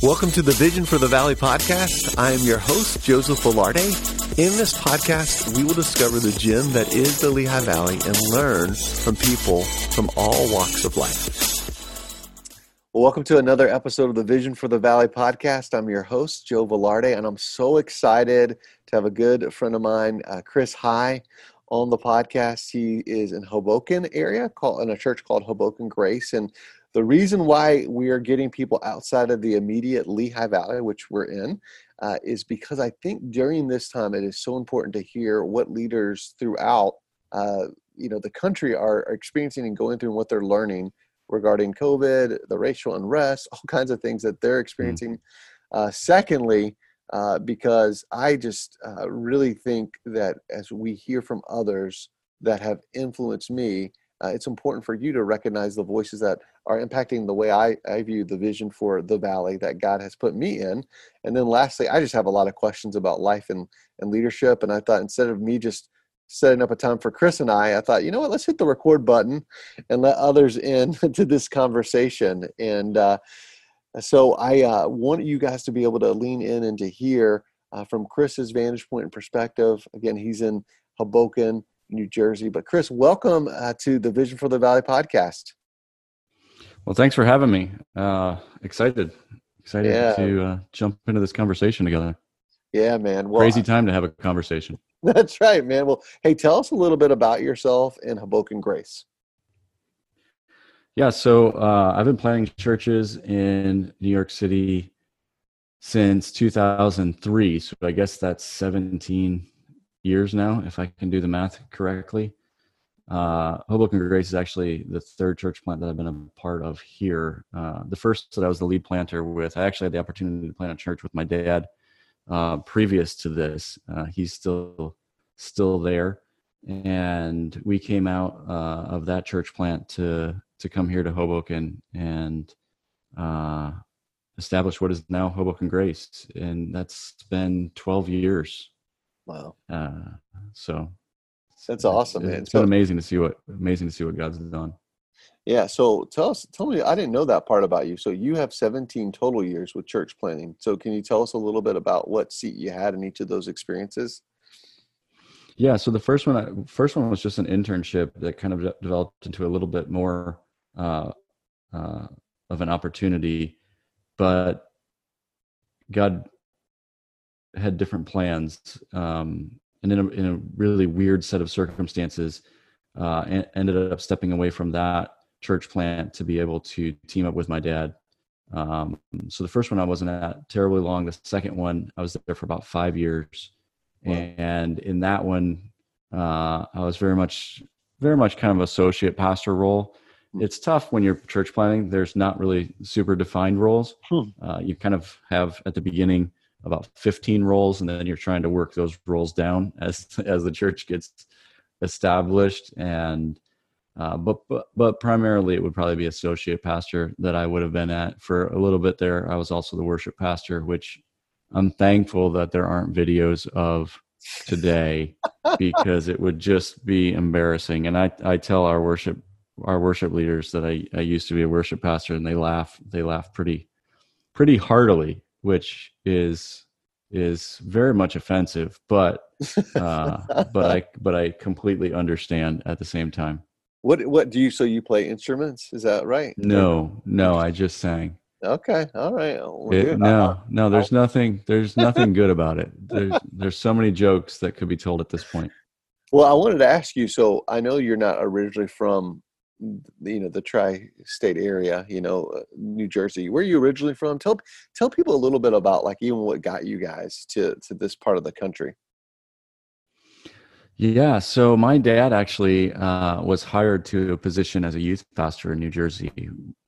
Welcome to the Vision for the Valley podcast. I am your host, Joseph Velarde. In this podcast, we will discover the gem that is the Lehigh Valley and learn from people from all walks of life. Well, welcome to another episode of the Vision for the Valley podcast. I'm your host, Joe Velarde, and I'm so excited to have a good friend of mine, uh, Chris High, on the podcast. He is in Hoboken area, called in a church called Hoboken Grace, and the reason why we are getting people outside of the immediate Lehigh Valley, which we're in, uh, is because I think during this time it is so important to hear what leaders throughout uh, you know the country are, experiencing and going through and what they're learning regarding COVID, the racial unrest, all kinds of things that they're mm-hmm. experiencing. Mm-hmm. Uh, secondly, uh, because I just uh, really think that as we hear from others that have influenced me, uh, it's important for you to recognize the voices that are impacting the way I, I view the vision for the valley that God has put me in. And then lastly, I just have a lot of questions about life and, and leadership. And I thought instead of me just setting up a time for Chris and I, I thought, you know what, let's hit the record button and let others in to this conversation. And uh, so I uh, want you guys to be able to lean in and to hear uh, from Chris's vantage point and perspective. Again, he's in Hoboken New Jersey. But Chris, welcome uh, to the Vision for the Valley podcast. Well, thanks for having me. Uh, excited, excited yeah. to uh, jump into this conversation together. Yeah, man. Well, Crazy time to have a conversation. That's right, man. Well, hey, tell us a little bit about yourself and Hoboken Grace. Yeah, so uh, I've been planting churches in New York City since 2003. So I guess that's 17 years now, if I can do the math correctly. Uh, Hoboken Grace is actually the third church plant that I've been a part of here. Uh, the first that I was the lead planter with, I actually had the opportunity to plant a church with my dad uh, previous to this. Uh, he's still still there, and we came out uh, of that church plant to to come here to Hoboken and uh, establish what is now Hoboken Grace, and that's been 12 years. Wow. Uh, so that's awesome, it's, man. It's been amazing to see what amazing to see what God's done. Yeah. So tell us, tell me, I didn't know that part about you. So you have 17 total years with church planting. So can you tell us a little bit about what seat you had in each of those experiences? Yeah. So the first one, first one was just an internship that kind of developed into a little bit more uh, uh, of an opportunity, but God had different plans, um, and in a, in a really weird set of circumstances, uh, ended up stepping away from that church plant to be able to team up with my dad. Um, so the first one I wasn't at terribly long. The second one I was there for about five years, wow. and in that one, uh, I was very much, very much kind of associate pastor role. Hmm. It's tough when you're church planting. There's not really super defined roles. Hmm. Uh, you kind of have at the beginning about 15 roles and then you're trying to work those roles down as as the church gets established and uh, but, but but primarily it would probably be associate pastor that I would have been at for a little bit there. I was also the worship pastor, which I'm thankful that there aren't videos of today because it would just be embarrassing. And I I tell our worship our worship leaders that I I used to be a worship pastor, and they laugh they laugh pretty pretty heartily which is is very much offensive, but uh, but I but I completely understand at the same time. What what do you so you play instruments? Is that right? No, no, I just sang. Okay, all right. Well, it, no, no, there's nothing. There's nothing good about it. There's there's so many jokes that could be told at this point. Well, I wanted to ask you. So I know you're not originally from you know the tri-state area you know uh, new jersey where are you originally from tell tell people a little bit about like even what got you guys to to this part of the country. Yeah so my dad actually uh, was hired to a position as a youth pastor in new jersey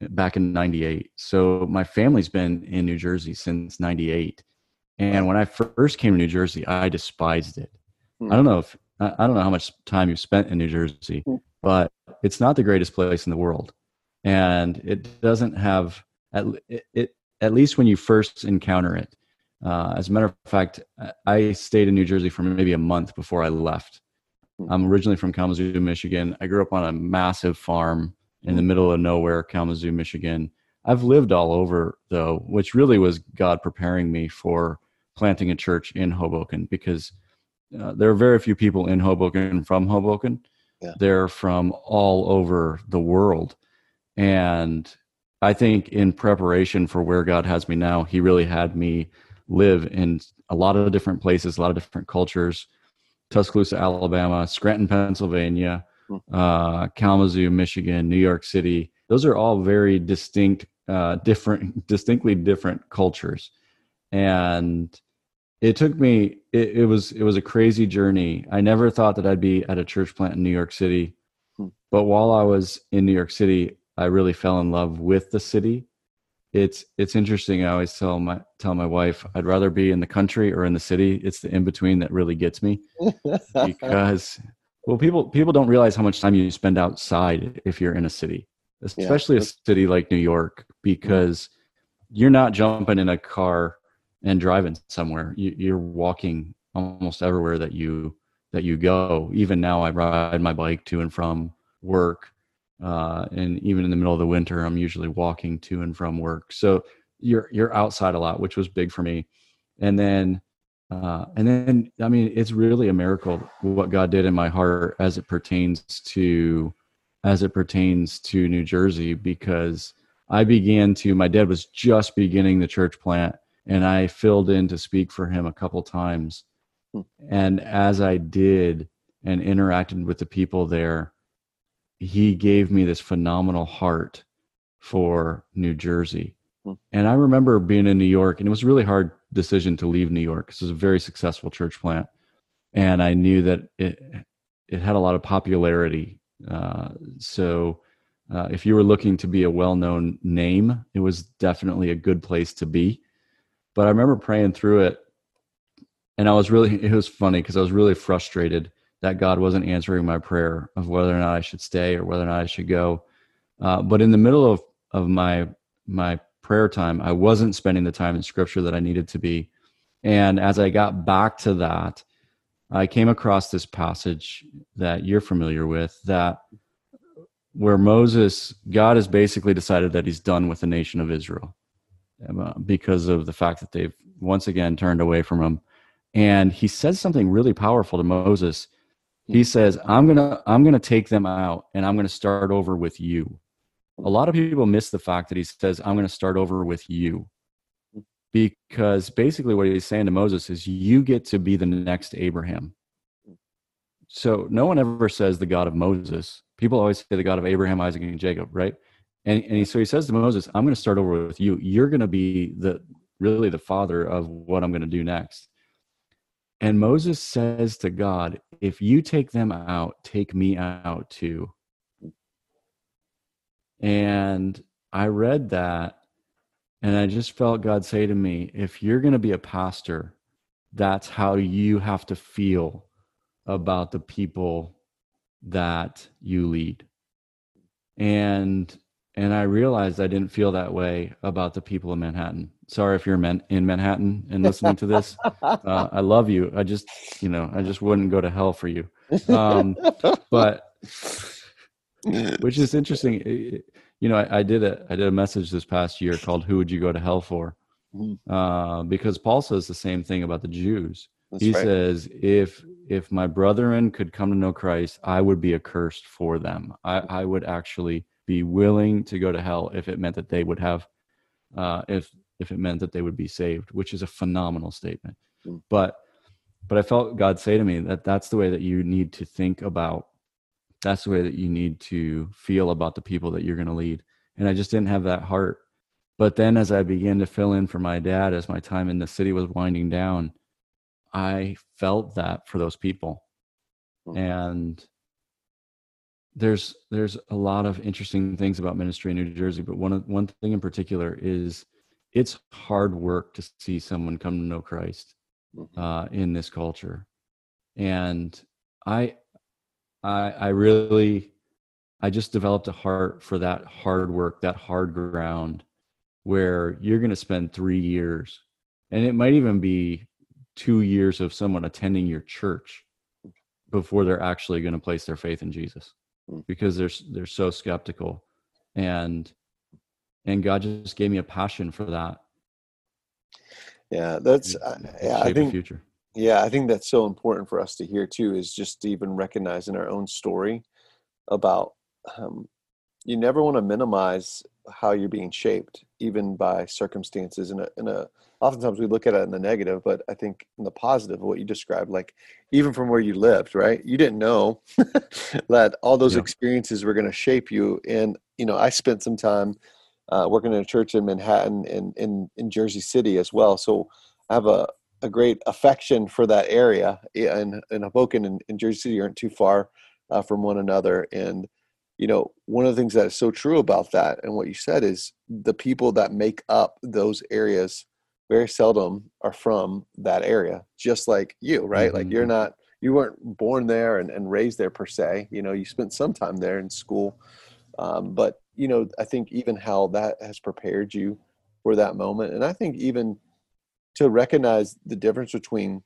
back in 98 so my family's been in new jersey since 98 and when i first came to new jersey i despised it. Hmm. i don't know if i don't know how much time you've spent in new jersey hmm but it's not the greatest place in the world. And it doesn't have at, it, it, at least when you first encounter it uh, as a matter of fact i stayed in new jersey for maybe a month before i left. Hmm. i'm originally from kalamazoo michigan. I grew up on a massive farm in the middle of nowhere kalamazoo michigan. I've lived all over though, which really was God preparing me for planting a church in Hoboken because uh, there are very few people in Hoboken from Hoboken. Yeah. They're from all over the world. And I think in preparation for where God has me now, He really had me live in a lot of different places, a lot of different cultures. Tuscaloosa, Alabama, Scranton, Pennsylvania, hmm. uh, Kalamazoo, Michigan, New York City. Those are all very distinct, uh, different, distinctly different cultures. And it took me it, it, was it was a crazy journey i never thought that i'd be at a church plant in new york city hmm. but while i was in new york city i really fell in love with the city it's it's interesting i always tell my tell my wife i'd rather be in the country or in the city it's the in between that really gets me because well people people don't realize how much time you spend outside if you're in a city especially yeah. a city like new york because you're not jumping in a car and driving somewhere. You, you're walking almost everywhere that you that you go. Even now, I ride my bike to and from work, uh, and even in the middle of the winter, I'm usually walking to and from work. So you're you're outside a lot, which was big for me. And then, uh, and then, I mean, it's really a miracle what God did in my heart as it pertains to as it pertains to New Jersey because I began to. My dad was just beginning the church plant and I filled in to speak for him a couple times. Hmm. And as I did and interacted with the people there, he gave me this phenomenal heart for New Jersey. Hmm. And I remember being in New York, and it was a really hard decision to leave New York. This was a very successful church plant, and I knew that it it had a lot of popularity. Uh, so, uh, if you were looking to be a well known name, it was definitely a good place to be. But I remember praying through it, and I was really it was funny because I was really frustrated that God wasn't answering my prayer of whether or not I should stay or whether or not I should go. Uh, but in the middle of of my my prayer time, I wasn't spending the time in Scripture that I needed to be. And as I got back to that, I came across this passage that you're familiar with that where Moses, God has basically decided that he's done with the nation of Israel. Uh, because of the fact that they've once again turned away from him. And he says something really powerful to Moses. He says, "I'm gonna I'm gonna take them out, and I'm gonna start over with you." A lot of people miss the fact that he says, "I'm gonna start over with you," because basically what he's saying to Moses is, "You get to be the next Abraham." So no one ever says the God of Moses. People always say the God of Abraham, Isaac, and Jacob, right? And, and he, so he says to Moses, I'm going to start over with you. You're going to be the really the father of what I'm going to do next. And Moses says to God, if you take them out, take me out too. And I read that and I just felt God say to me, if you're going to be a pastor, that's how you have to feel about the people that you lead. And and I realized I didn't feel that way about the people of Manhattan. Sorry if you're in Manhattan and listening to this. Uh, I love you. I just, you know, I just wouldn't go to hell for you. Um, but which is interesting. You know, I, I, did a I did a message this past year called "Who Would You Go to Hell For?" Mm-hmm. Uh, because Paul says the same thing about the Jews. That's he right. says, "If if my brethren could come to know Christ, I would be accursed for them. I, I would actually." Be willing to go to hell if it meant that they would have uh, if if it meant that they would be saved which is a phenomenal statement mm. but but i felt god say to me that that's the way that you need to think about that's the way that you need to feel about the people that you're going to lead and i just didn't have that heart but then as i began to fill in for my dad as my time in the city was winding down i felt that for those people mm. and there's there's a lot of interesting things about ministry in New Jersey, but one one thing in particular is it's hard work to see someone come to know Christ mm-hmm. uh, in this culture, and I I I really I just developed a heart for that hard work, that hard ground, where you're going to spend three years, and it might even be two years of someone attending your church before they're actually going to place their faith in Jesus because they're they're so skeptical and and God just gave me a passion for that. Yeah, that's uh, yeah. I think future. Yeah, I think that's so important for us to hear too. Is just to even recognizing our own story about um, you never want to minimize how you're being shaped, even by circumstances. In a, in a, oftentimes we look at it in the negative, but I think in the positive, what you described, like even from where you lived, right? You didn't know that all those yeah. experiences were going to shape you. And you know, I spent some time uh, working in a church in Manhattan and in, in Jersey City as well. So I have a, a great affection for that area. And, and Hoboken and, and Jersey City aren't too far uh, from one another. And you know, one of the things that is so true about that and what you said is the people that make up those areas very seldom are from that area, just like you, right? Mm-hmm. Like you're mm-hmm. not, you weren't born there and, and raised there per se. You know, you spent some time there in school. Um, but, you know, I think even how that has prepared you for that moment. And I think even to recognize the difference between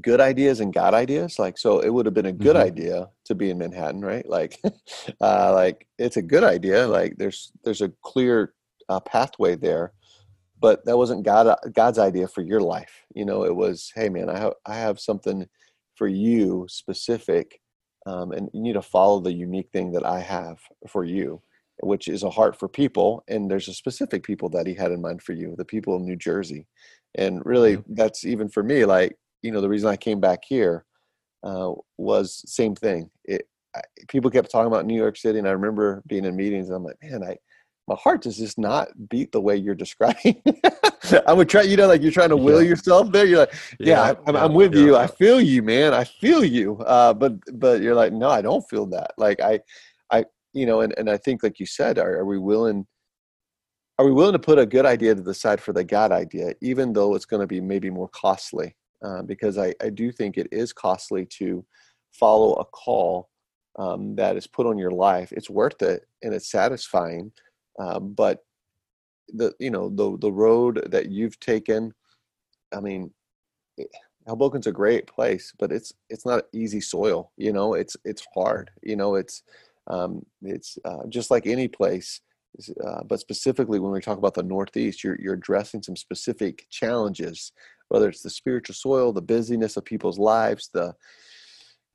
good ideas and God ideas. Like, so it would have been a good mm-hmm. idea to be in Manhattan, right? Like, uh, like it's a good idea. Like, there's there's a clear uh, pathway there, but that wasn't God uh, God's idea for your life. You know, it was, hey man, I have I have something for you specific, um, and you need to follow the unique thing that I have for you. Which is a heart for people, and there's a specific people that he had in mind for you, the people in New Jersey, and really, mm-hmm. that's even for me. Like you know the reason I came back here uh, was same thing. It, I, people kept talking about New York City, and I remember being in meetings. And I'm like, man, I my heart does just not beat the way you're describing. I would try, you know, like you're trying to will yeah. yourself there. You're like, yeah, yeah, I'm, I'm, with yeah. you. I feel you, man. I feel you. Uh, but but you're like, no, I don't feel that. Like I, I, you know, and and I think, like you said, are, are we willing? Are we willing to put a good idea to the side for the God idea, even though it's going to be maybe more costly? Uh, because I, I do think it is costly to follow a call um, that is put on your life. It's worth it and it's satisfying, uh, but the you know the the road that you've taken, I mean, Hoboken's a great place, but it's it's not easy soil. You know, it's it's hard. You know, it's um, it's uh, just like any place. Uh, but specifically when we talk about the Northeast, you're you're addressing some specific challenges whether it's the spiritual soil, the busyness of people's lives, the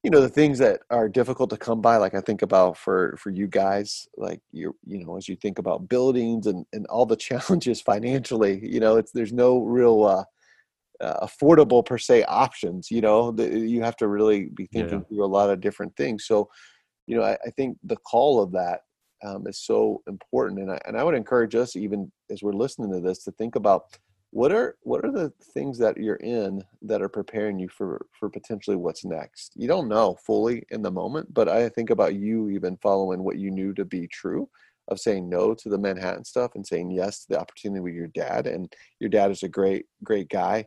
you know the things that are difficult to come by like i think about for for you guys like you you know as you think about buildings and and all the challenges financially you know it's there's no real uh, uh, affordable per se options you know the, you have to really be thinking yeah. through a lot of different things so you know i, I think the call of that um, is so important and I, and I would encourage us even as we're listening to this to think about what are what are the things that you're in that are preparing you for for potentially what's next you don't know fully in the moment but i think about you even following what you knew to be true of saying no to the manhattan stuff and saying yes to the opportunity with your dad and your dad is a great great guy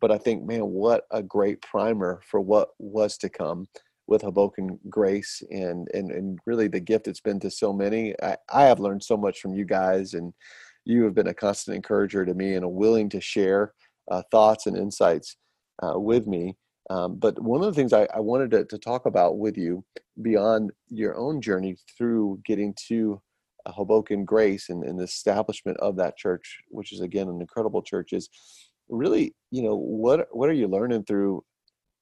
but i think man what a great primer for what was to come with Hoboken Grace and and and really the gift it's been to so many. I, I have learned so much from you guys and you have been a constant encourager to me and a willing to share uh, thoughts and insights uh, with me. Um, but one of the things I, I wanted to, to, talk about with you beyond your own journey through getting to Hoboken Grace and, and the establishment of that church, which is again an incredible church, is really, you know, what what are you learning through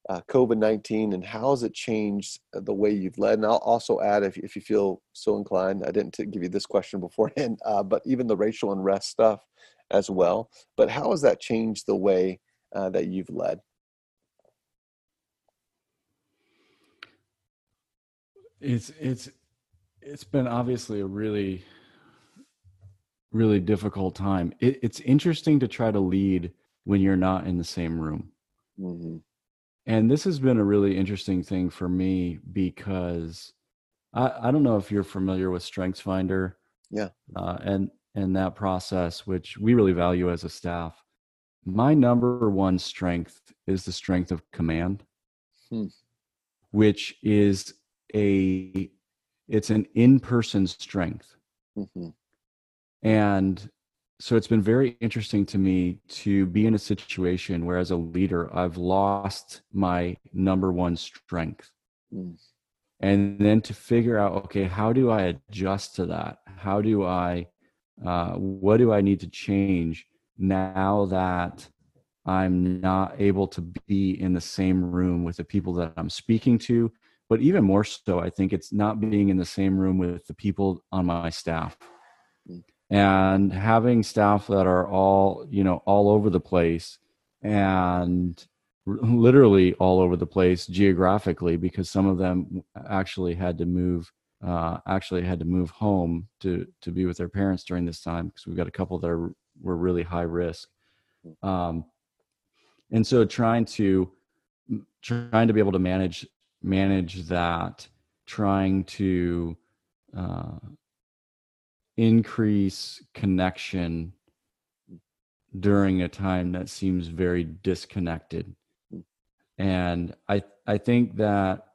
uh, COVID 19 and how has it changed the way you've led? And I'll also add, if, if you feel so inclined, I didn't give you this question beforehand, uh, but even the racial unrest stuff as well. But how has that changed the way uh, that you've led? It's, it's, it's been obviously a really, really difficult time. It, it's interesting to try to lead when you're not in the same room. Mm-hmm and this has been a really interesting thing for me because I, I don't know if you're familiar with StrengthsFinder. Yeah. Uh, and and that process, which we really value as a staff. My number one strength is the strength of command, hmm. which is a it's an in-person strength. Mm-hmm. And so it's been very interesting to me to be in a situation where as a leader i've lost my number one strength mm. and then to figure out okay how do i adjust to that how do i uh, what do I need to change now that I'm not able to be in the same room with the people that I'm speaking to? But even more so, I think it's not being in the same room with the people on my staff. And having staff that are all, you know, all over the place and literally all over the place geographically because some of them actually had to move uh, actually had to move home to to be with their parents during this time because we've got a couple that are, were really high risk. Um, and so trying to trying to be able to manage manage that trying to uh, increase connection during a time that seems very disconnected and i i think that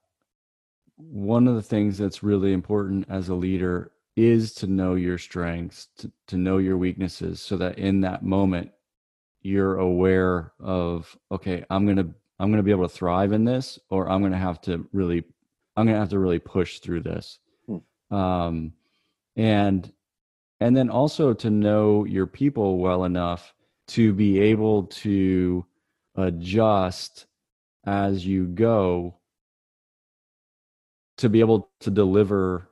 one of the things that's really important as a leader is to know your strengths to, to know your weaknesses so that in that moment you're aware of okay i'm going to i'm going to be able to thrive in this or i'm going to have to really i'm going to have to really push through this hmm. um and and then also to know your people well enough to be able to adjust as you go to be able to deliver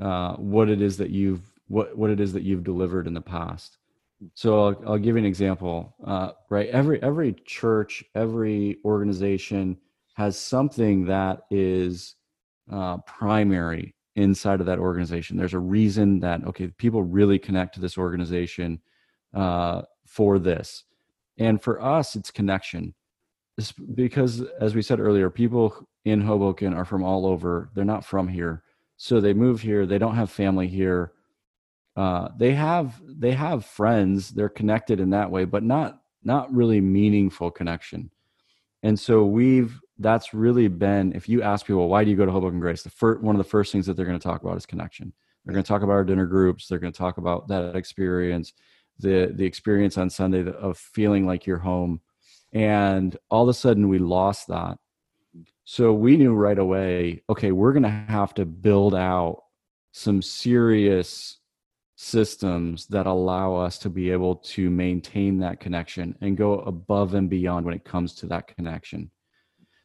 uh, what it is that you've what what it is that you've delivered in the past. So I'll, I'll give you an example. Uh, right, every every church, every organization has something that is uh, primary inside of that organization. There's a reason that okay, people really connect to this organization uh, for this, and for us, it's connection. Because as we said earlier people in hoboken are from all over. They're not from here. So they move here. They don't have family here. Uh, they have they have friends. They're connected in that way but not not really meaningful connection. And so we've that's really been if you ask people why do you go to hoboken grace? The first one of the first things that they're going to talk about is connection. They're going to talk about our dinner groups. They're going to talk about that experience the the experience on sunday of feeling like you're home. And all of a sudden we lost that. So we knew right away okay we're going to have to build out some serious systems that allow us to be able to maintain that connection and go above and beyond when it comes to that connection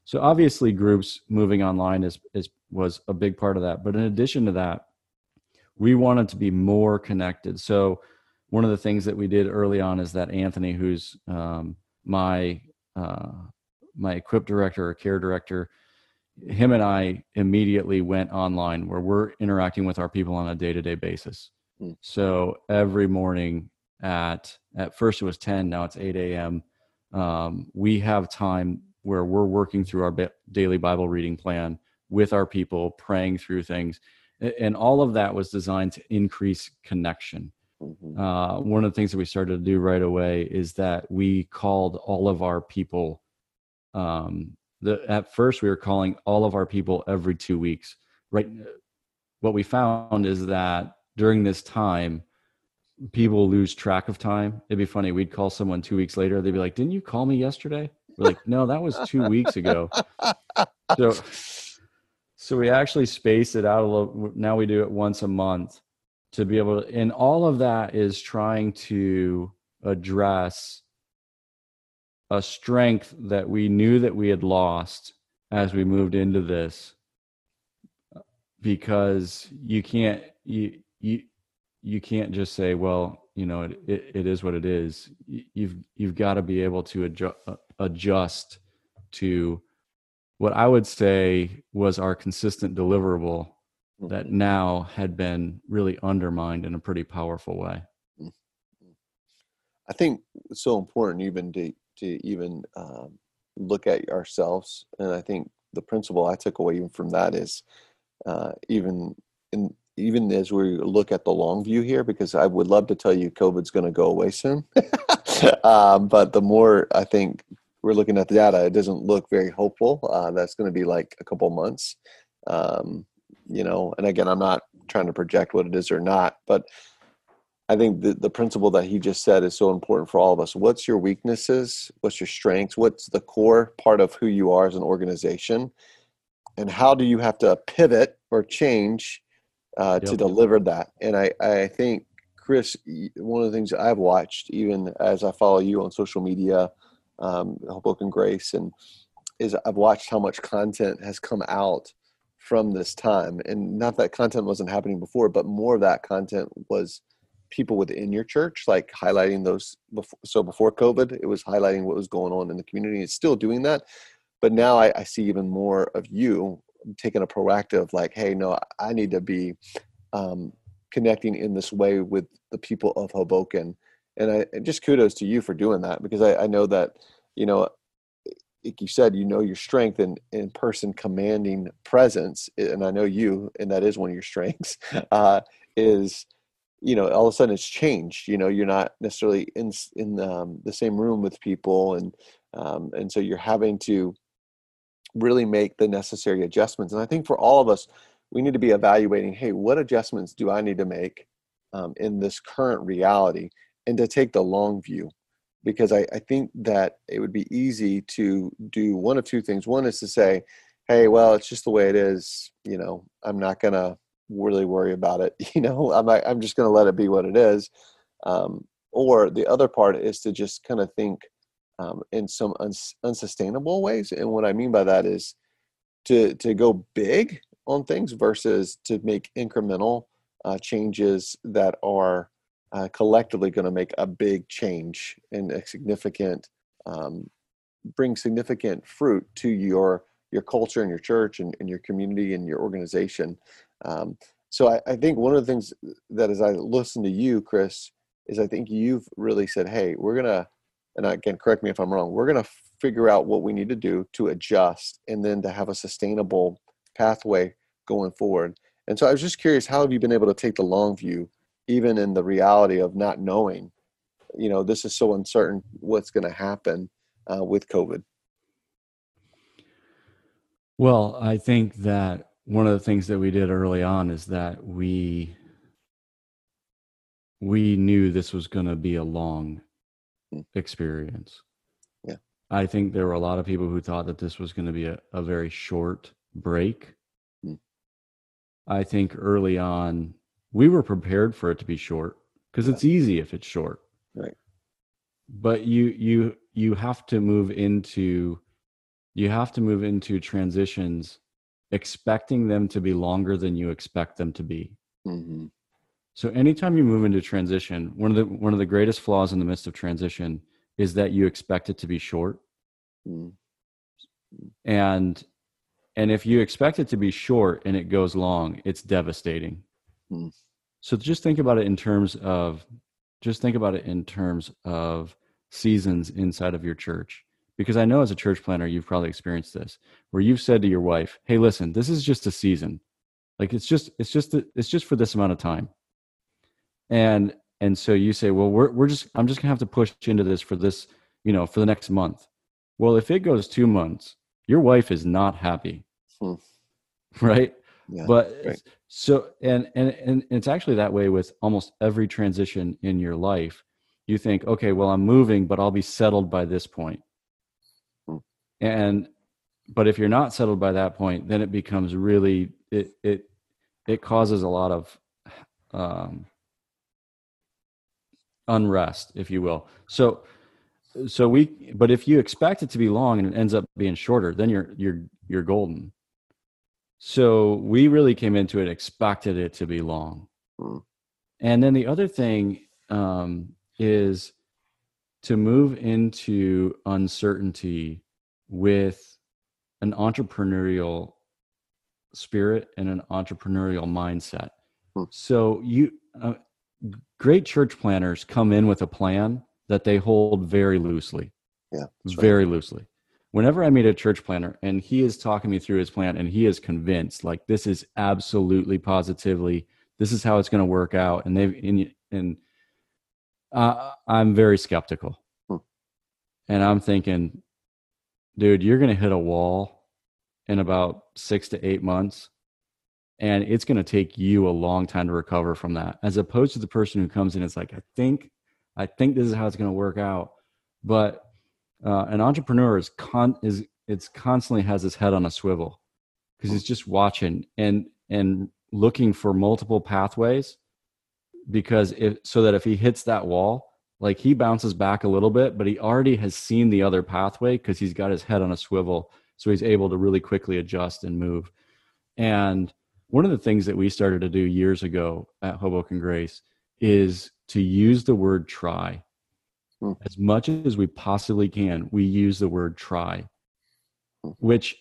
so obviously groups moving online is, is was a big part of that. But in addition to that we wanted to be more connected. So one of the things that we did early on is that anthony who's um, my uh, my equip director or care director him and i immediately went online where we're interacting with our people on a day-to-day basis. Mm. so every morning at at first it was 10 now it's 8 a.m um, we have time where we're working through our daily bible reading plan with our people praying through things and all of that was designed to increase connection Mm-hmm. Uh, one of the things that we started to do right away is that we called all of our people. Um, the, at first, we were calling all of our people every two weeks. Right. What we found is that during this time, people lose track of time. It'd be funny. We'd call someone two weeks later. They'd be like, "Didn't you call me yesterday?" We're like, "No, that was two weeks ago." So, so we actually space it out a little. Now we do it once a month to be able to, and all of that is trying to address a strength that we knew that we had lost as we moved into this because you can't you you you can't just say well you know it, it, it is what it is you've you've got to be able to adjust uh, adjust to what i would say was our consistent deliverable that mm-hmm. now had been really undermined in a pretty powerful way. Mm-hmm. I think it's so important even to to even um, look at ourselves, and I think the principle I took away even from that is uh, even in even as we look at the long view here, because I would love to tell you COVID's going to go away soon, um, but the more I think we're looking at the data, it doesn't look very hopeful. Uh, that's going to be like a couple months. Um, you know and again i'm not trying to project what it is or not but i think the, the principle that he just said is so important for all of us what's your weaknesses what's your strengths what's the core part of who you are as an organization and how do you have to pivot or change uh, yep. to deliver that and I, I think Chris, one of the things I've watched, even as I follow you on social media, um, Hoboken Grace, and is I've watched how much content has come out from this time, and not that content wasn't happening before, but more of that content was people within your church, like highlighting those. Before, so before COVID, it was highlighting what was going on in the community. It's still doing that, but now I, I see even more of you taking a proactive, like, hey, no, I need to be um, connecting in this way with the people of Hoboken. And I and just kudos to you for doing that because I, I know that, you know, like you said, you know your strength in in person commanding presence, and I know you, and that is one of your strengths. Uh, is you know all of a sudden it's changed. You know you're not necessarily in in um, the same room with people, and um, and so you're having to really make the necessary adjustments. And I think for all of us, we need to be evaluating hey what adjustments do i need to make um, in this current reality and to take the long view because I, I think that it would be easy to do one of two things. One is to say hey well it's just the way it is you know i'm not gonna really worry about it you know i'm, I'm just gonna let it be what it is. Um, or the other part is to just kind of think um, in some uns- unsustainable ways. And what i mean by that is to to go big on things versus to make incremental uh, changes that are uh, collectively going to make a big change and a significant um, bring significant fruit to your your culture and your church and, and your community and your organization um, so I, I, think one of the things that as i listen to you chris is i think you've really said hey we're gonna and again correct me if i'm wrong we're gonna figure out what we need to do to adjust and then to have a sustainable pathway going forward. And so I was just curious, how have you been able to take the long view, even in the reality of not knowing, you know, this is so uncertain what's going to happen uh, with COVID? Well, I think that one of the things that we did early on is that we we knew this was going to be a long hmm. experience. Yeah. I think there were a lot of people who thought that this was going to be a, a very short break. I think early on we were prepared for it to be short because yeah. it's easy if it's short. Right. But you you you have to move into you have to move into transitions expecting them to be longer than you expect them to be. Mm-hmm. So anytime you move into transition, one of the one of the greatest flaws in the midst of transition is that you expect it to be short. Mm-hmm. And and if you expect it to be short and it goes long, it's devastating. Hmm. So just think about it in terms of just think about it in terms of seasons inside of your church. Because I know as a church planter, you've probably experienced this, where you've said to your wife, "Hey, listen, this is just a season. Like it's just it's just it's just for this amount of time." And and so you say, "Well, we're we're just I'm just gonna have to push into this for this, you know, for the next month." Well, if it goes two months, your wife is not happy Hmm. Right. Yeah, but right. So and, and and it's actually that way with almost every transition in your life. You think, okay, well, I'm moving, but I'll be settled by this point. Hmm. And but if you're not settled by that point, then it becomes really it it it causes a lot of um, unrest, if you will. So so we but if you expect it to be long and it ends up being shorter, then you're you're you're golden. So we really came into it, expected it to be long. Mm. And then the other thing um, is to move into uncertainty with an entrepreneurial spirit and an entrepreneurial mindset. Mm. So you, uh, great church planters come in with a plan that they hold very loosely. Yeah, very right. loosely whenever I meet a church planter and he is talking me through his plan and he is convinced like this is absolutely positively this is how it's going to work out and they've and, and uh, I'm very skeptical hmm. and I'm thinking dude you're going to hit a wall in about 6 to 8 months and it's going to take you a long time to recover from that as opposed to the person who comes in and is like I think I think this is how it's going to work out but uh, an entrepreneur is con is it's constantly has his head on a swivel because he's just watching and and looking for multiple pathways because if so that if he hits that wall, like he bounces back a little bit, but he already has seen the other pathway because he's got his head on a swivel. So he's able to really quickly adjust and move. And one of the things that we started to do years ago at Hoboken Grace is to use the word try. Hmm. As much as we possibly can, we use the word try, hmm. which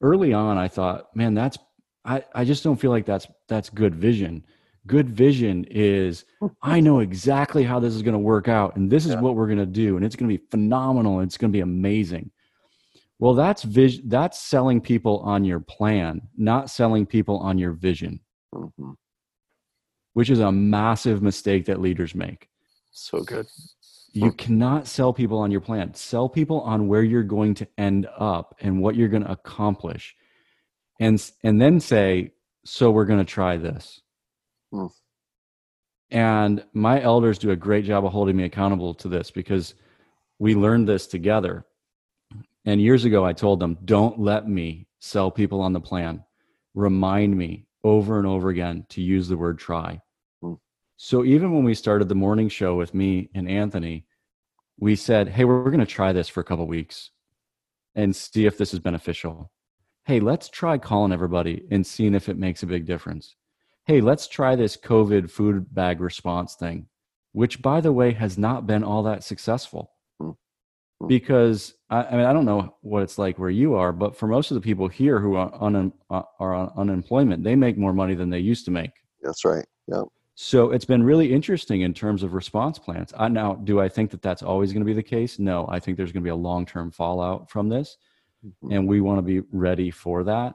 early on I thought, man, that's I, I just don't feel like that's that's good vision. Good vision is I know exactly how this is going to work out and this is yeah. what we're going to do and it's going to be phenomenal and it's going to be amazing. Well, that's vision that's selling people on your plan, not selling people on your vision. Mm-hmm. Which is a massive mistake that leaders make. So good. You cannot sell people on your plan. Sell people on where you're going to end up and what you're going to accomplish and and then say so we're going to try this mm. and my elders do a great job of holding me accountable to this because we learned this together and years ago i told them don't let me sell people on the plan remind me over and over again to use the word try. So even when we started the morning show with me and anthony we said hey we're, we're going to try this for a couple weeks and see if this is beneficial hey, let's try calling everybody and seeing if it makes a big difference. Hey, let's try this COVID food bag response thing, which, by the way, has not been all that successful. Hmm. Hmm. Because I, I mean, I don't know what it's like where you are, but for most of the people here who are, un, uh, are on unemployment, they make more money than they used to make. That's right. Yeah. So it's been really interesting in terms of response plans. I, now, do I think that that's always going to be the case? No, I think there's going to be a long term fallout from this mm-hmm. and we want to be ready for that.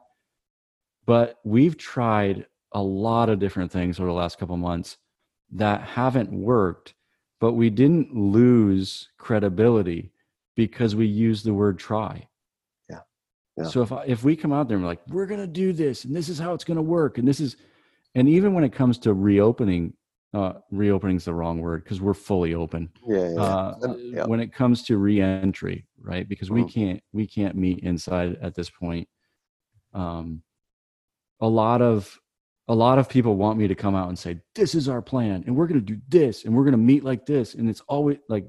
But we've tried a lot of different things over the last couple months that haven't worked, but we didn't lose credibility because we used the word try. Yeah. yeah. So if if we come out there and we're like, we're gonna do this, and this is how it's gonna work, and this is, and even when it comes to reopening uh, reopening is the wrong word because we're fully open. Yeah, yeah, uh, yeah. When it comes to reentry, right? Because we mm-hmm. can't we can't meet inside at this point. Um, a lot of a lot of people want me to come out and say this is our plan and we're going to do this and we're going to meet like this and it's always like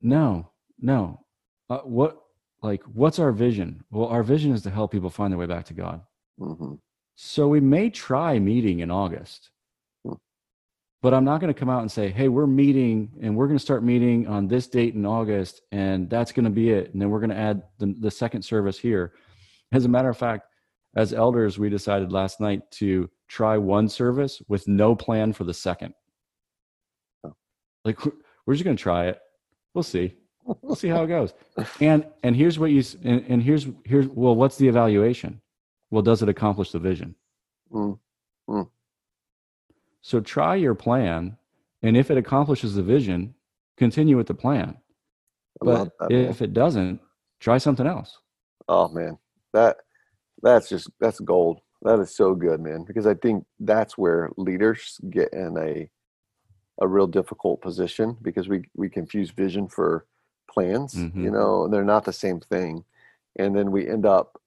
no no uh, what like what's our vision well our vision is to help people find their way back to god mm-hmm. So we may try meeting in august hmm. but I'm not going to come out and say, hey, we're meeting and we're going to start meeting on this date in August, and that's going to be it. And then we're going to add the, the second service here. As a matter of fact, as elders, we decided last night to try one service with no plan for the second. Oh. Like, we're just going to try it. We'll see. We'll see how it goes. And and here's what you and, and here's here's well, what's the evaluation? Well, does it accomplish the vision? Mm, mm. So try your plan, and if it accomplishes the vision, continue with the plan. But that, if it doesn't, try something else. Oh man, that that's just that's gold. That is so good, man. Because I think that's where leaders get in a a real difficult position because we we confuse vision for plans. Mm-hmm. You know, and they're not the same thing, and then we end up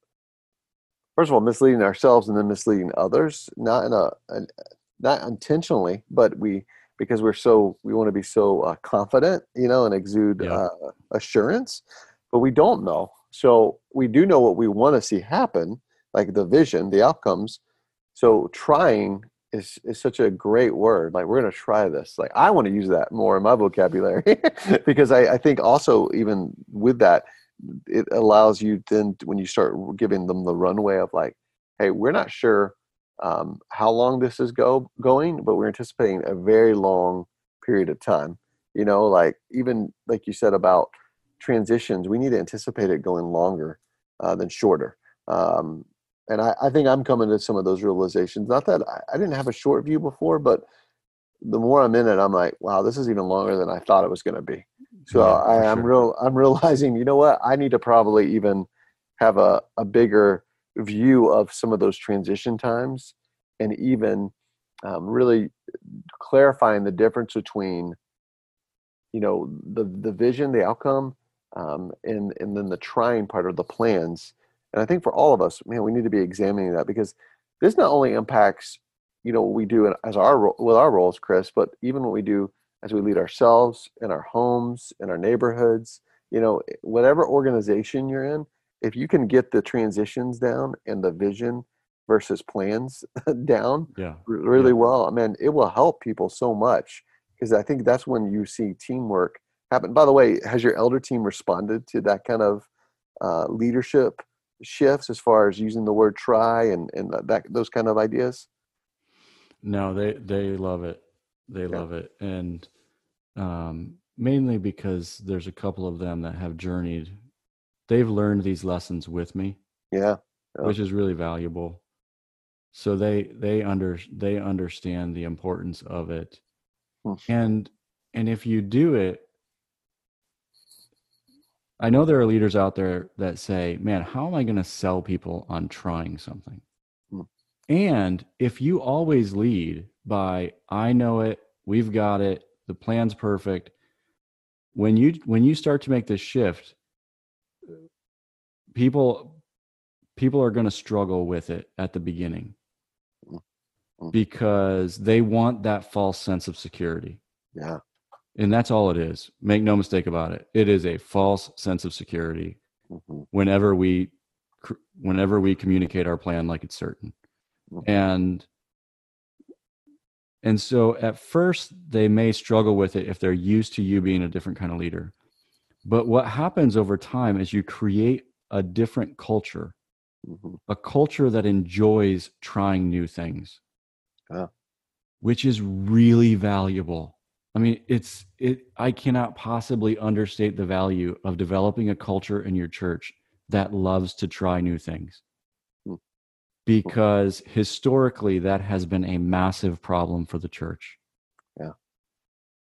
first of all misleading ourselves and then misleading others. Not in a, not intentionally, but we because we're so we want to be so uh, confident, you know, and exude yeah. uh, assurance, but we don't know. So we do know what we want to see happen, like the vision, the outcomes. So trying is is such a great word. Like we're going to try this. Like I want to use that more in my vocabulary because I, I think also even with that, it allows you then when you start giving them the runway of like, hey, we're not sure um, how long this is go going, but we're anticipating a very long period of time. You know, like even like you said about transitions, we need to anticipate it going longer uh, than shorter. Um, and I, I, think I'm coming to some of those realizations. Not that I, I, didn't have a short view before, but the more I'm in it, I'm like, wow, this is even longer than I thought it was going to be. So yeah, I, am sure. real. I'm realizing, you know what? I need to probably even have a, a bigger view of some of those transition times and even um, really clarifying the difference between you know the the vision the outcome um, and and then the trying part of the plans and i think for all of us man we need to be examining that because this not only impacts you know what we do as our with our roles, Chris, but even what we do as we lead ourselves in our homes, in our neighborhoods, you know, whatever organization you're in, if you can get the transitions down and the vision versus plans down yeah. really yeah. well, I mean, it will help people so much because I think that's when you see teamwork happen. By the way, has your elder team responded to that kind of uh, leadership shifts as far as using the word try and and that those kind of ideas? No, they they love it. They yeah. love it, and um, mainly because there's a couple of them that have journeyed. They've learned these lessons with me. Yeah, yeah. which is really valuable. So they they under they understand the importance of it, hmm. and and if you do it I know there are leaders out there that say, man, how am I going to sell people on trying something? Hmm. And if you always lead by, I know it, we've got it, the plan's perfect. When you when you start to make this shift, people people are going to struggle with it at the beginning hmm. Hmm. because they want that false sense of security. Yeah. And that's all it is. Make no mistake about it. It is a false sense of security mm-hmm. whenever we whenever we communicate our plan like it's certain. Mm-hmm. And and so at first they may struggle with it if they're used to you being a different kind of leader. But what happens over time is you create a different culture. Mm-hmm. A culture that enjoys trying new things. Yeah. Which is really valuable I mean, it's it. I cannot possibly understate the value of developing a culture in your church that loves to try new things. Because historically that has been a massive problem for the church. Yeah,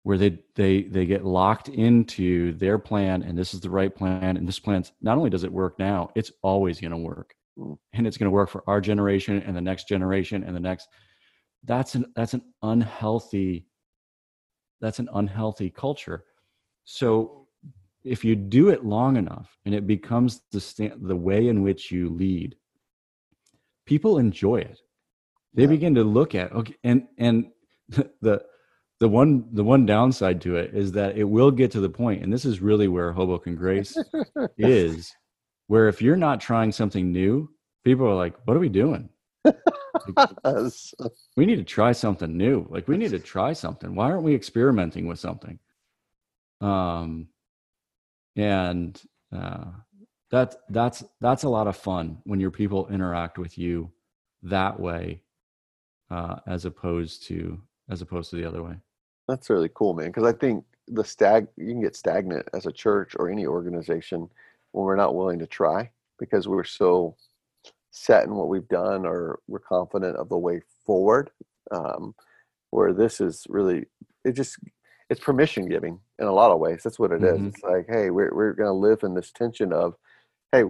where they they they get locked into their plan, and this is the right plan, and this plan's not only does it work now, it's always going to work, mm. and it's going to work for our generation and the next generation and the next. That's an that's an unhealthy that's an unhealthy culture. So if you do it long enough and it becomes the stand, the way in which you lead, people enjoy it. They yeah. begin to look at okay, and and the the one the one downside to it is that it will get to the point, and this is really where Hoboken Grace is, where if you're not trying something new, people are like, "What are we doing?" we need to try something new. Like we need to try something. Why aren't we experimenting with something? Um, and uh, that that's that's a lot of fun when your people interact with you that way, uh, as opposed to as opposed to the other way. That's really cool, man. Because I think the stag you can get stagnant as a church or any organization when we're not willing to try because we're so set in what we've done or we're confident of the way forward um, where this is really it just it's permission giving in a lot of ways that's what it is. Mm-hmm. it's like hey we're, we're going to live in this tension of hey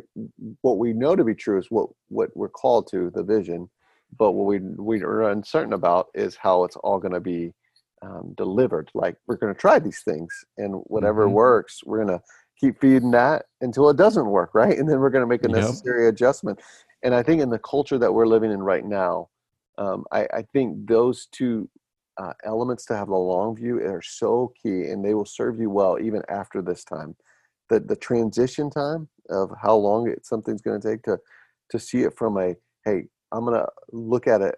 what we know to be true is what what we're called to the vision but what we we are uncertain about is how it's all going to be um, delivered like we're going to try these things and whatever mm-hmm. works we're going to keep feeding that until it doesn't work right and then we're going to make a necessary yep. adjustment and I think in the culture that we're living in right now, um, I, I, think those two uh, elements to have the long view are so key, and they will serve you well even after this time. The the transition time of how long it, something's going to take to to see it from a hey, I'm going to look at it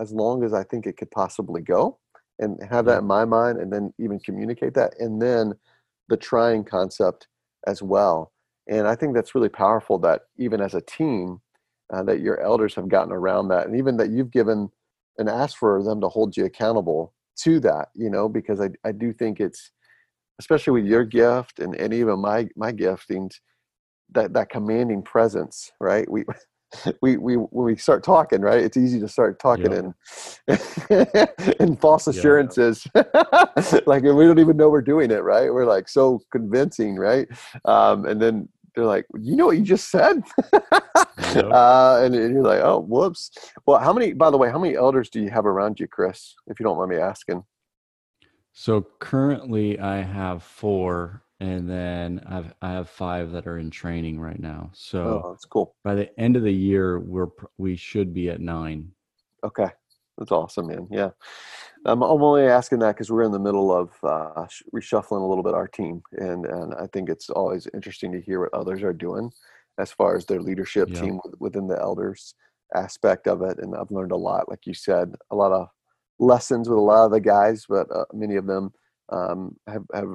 as long as I think it could possibly go, and have that in my mind, and then even communicate that, and then the trying concept as well. And I think that's really powerful. That even as a team, uh, that your elders have gotten around that and even that you've given and asked for them to hold you accountable to that you know because i, I do think it's especially with your gift and, and even my my giftings that that commanding presence right we we we when we start talking right it's easy to start talking yep. in in false assurances like we don't even know we're doing it right we're like so convincing right um, and then they're like, you know what you just said? uh, and, and, you're like, oh, whoops. Well, how many, by the way, how many elders do you have around you, Chris, if you don't mind me asking? So currently I have four and then I've, I have five that are in training right now. So oh, that's cool. By the end of the year, we're, we should be at nine. Okay. That's awesome, man. Yeah. I'm, I'm only asking that because we're in the middle of uh, reshuffling a little bit our team, and and I think it's always interesting to hear what others are doing as far as their leadership yeah. team within the elders aspect of it. And I've learned a lot, like you said, a lot of lessons with a lot of the guys, but uh, many of them um, have have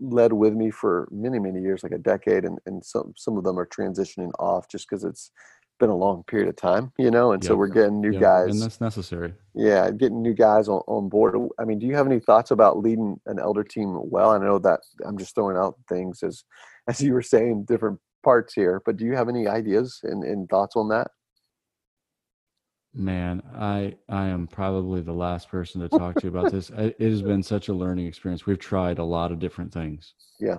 led with me for many many years, like a decade, and and some some of them are transitioning off just because it's been a long period of time, you know, and yep. so we're getting new yep. guys. And that's necessary. Yeah, getting new guys on, on board. I mean, do you have any thoughts about leading an elder team well? I know that I'm just throwing out things as as you were saying, different parts here, but do you have any ideas and, and thoughts on that? Man, I I am probably the last person to talk to you about this. It has been such a learning experience. We've tried a lot of different things. Yeah.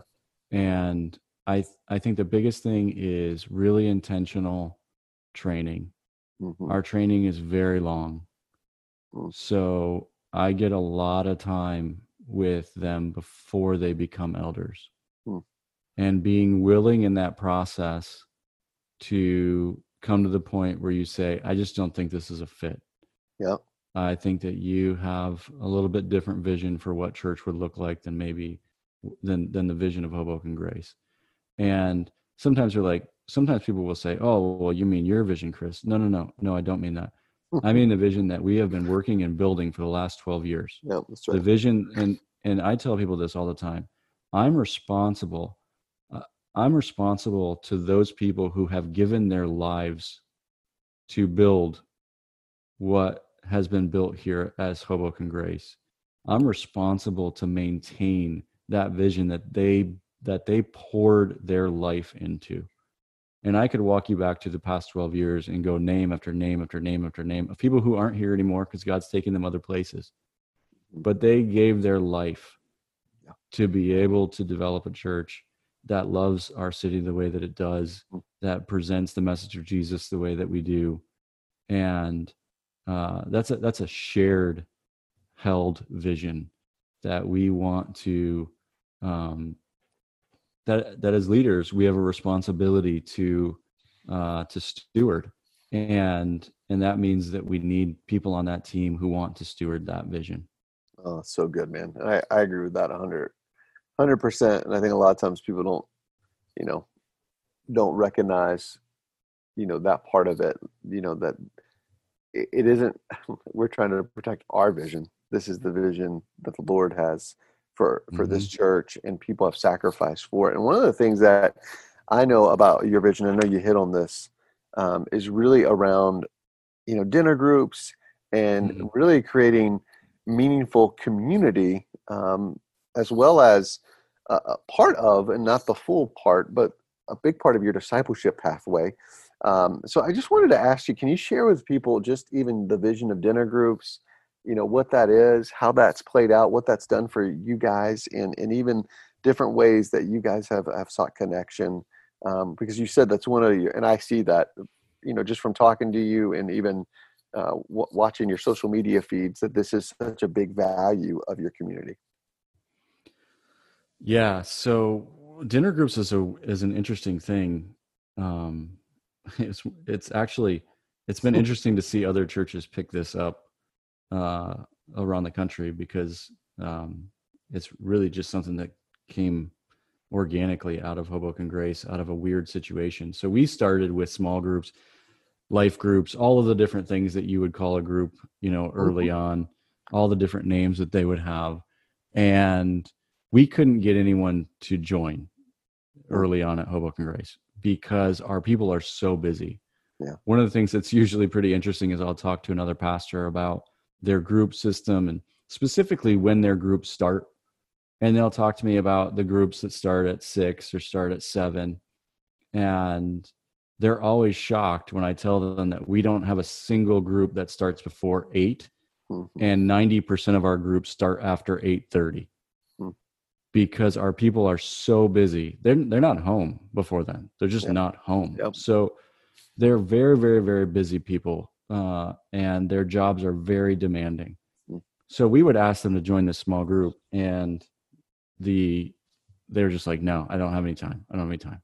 And I I think the biggest thing is really intentional training. Mm-hmm. Our training is very long. Mm-hmm. So I get a lot of time with them before they become elders. Mm-hmm. And being willing in that process to come to the point where you say, I just don't think this is a fit. Yeah. I think that you have a little bit different vision for what church would look like than maybe than than the vision of Hoboken Grace. And sometimes you're like, sometimes people will say, "Oh, well, you mean your vision, Chris?" No, no, no, no. I don't mean that. Hmm. I mean the vision that we have been working and building for the last twelve years. Yeah, that's right. The vision, and and I tell people this all the time. I'm responsible. I'm responsible to those people who have given their lives to build what has been built here as Hoboken Grace. I'm responsible to maintain that vision that they that they poured their life into. And I could walk you back to the past 12 years and go name after name after name after name of people who aren't here anymore because God's taking them other places. But they gave their life to be able to develop a church that loves our city the way that it does, mm. that presents the message of Jesus the way that we do. And uh, that's a that's a shared held vision that we want to um, that that as leaders we have a responsibility to uh, to steward, and and that means that we need people on that team who want to steward that vision. Oh, so good, man. I, I agree with that 100 percent. And I think a lot of times people don't, you know, don't recognize, you know, that part of it. You know that it, it isn't. We're trying to protect our vision. This is the vision that the Lord has for for mm-hmm. this church and people have sacrificed for it and one of the things that i know about your vision i know you hit on this um, is really around you know dinner groups and mm-hmm. really creating meaningful community um, as well as a, part of and not the full part but a big part of your discipleship pathway. Um, so i just wanted to ask you can you share with people just even the vision of dinner groups? You know what that is how that's played out what that's done for you guys and and even different ways that you guys have have sought connection. Um, because you said that's one of your and i see that you know just from talking to you and even uh, w- watching your social media feeds that this is such a big value of your community yeah so dinner groups is a is an interesting thing um it's it's actually it's been interesting to see other churches pick this up uh, around the country because um, it's really just something that came organically out of Hoboken Grace, out of a weird situation. So we started with small groups, life groups, all of the different things that you would call a group, you know, early mm-hmm. on, all the different names that they would have. And we couldn't get anyone to join early on at Hoboken Grace because our people are so busy. Yeah. One of the things that's usually pretty interesting is I'll talk to another pastor about their group system and specifically when their groups start. And they'll talk to me about the groups that start at six or start at seven. And they're always shocked when I tell them that we don't have a single group that starts before 8 mm-hmm. and 90% of our groups start after 8:30. Mm. Because our people are so busy. They're they're not home before then. They're just yep. not home. Yep. So they're very very very busy people uh, and their jobs are very demanding. Hmm. So we would ask them to join this small group, and the they're just like, no, I don't have any time. I don't have any time.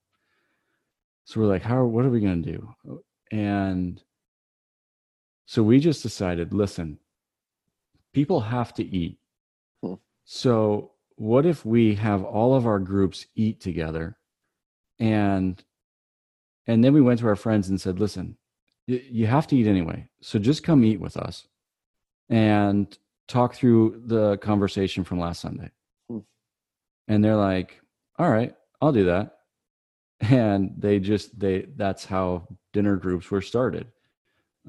So we're like, how? What are we going to do? And So we just decided, listen, people have to eat. Hmm. So what if we have all of our groups eat together and and then we went to our friends and said, listen, you have to eat anyway. So just come eat with us and talk through the conversation from last Sunday. Hmm. And they're like, all right, I'll do that. And they just, they, that's how dinner groups were started.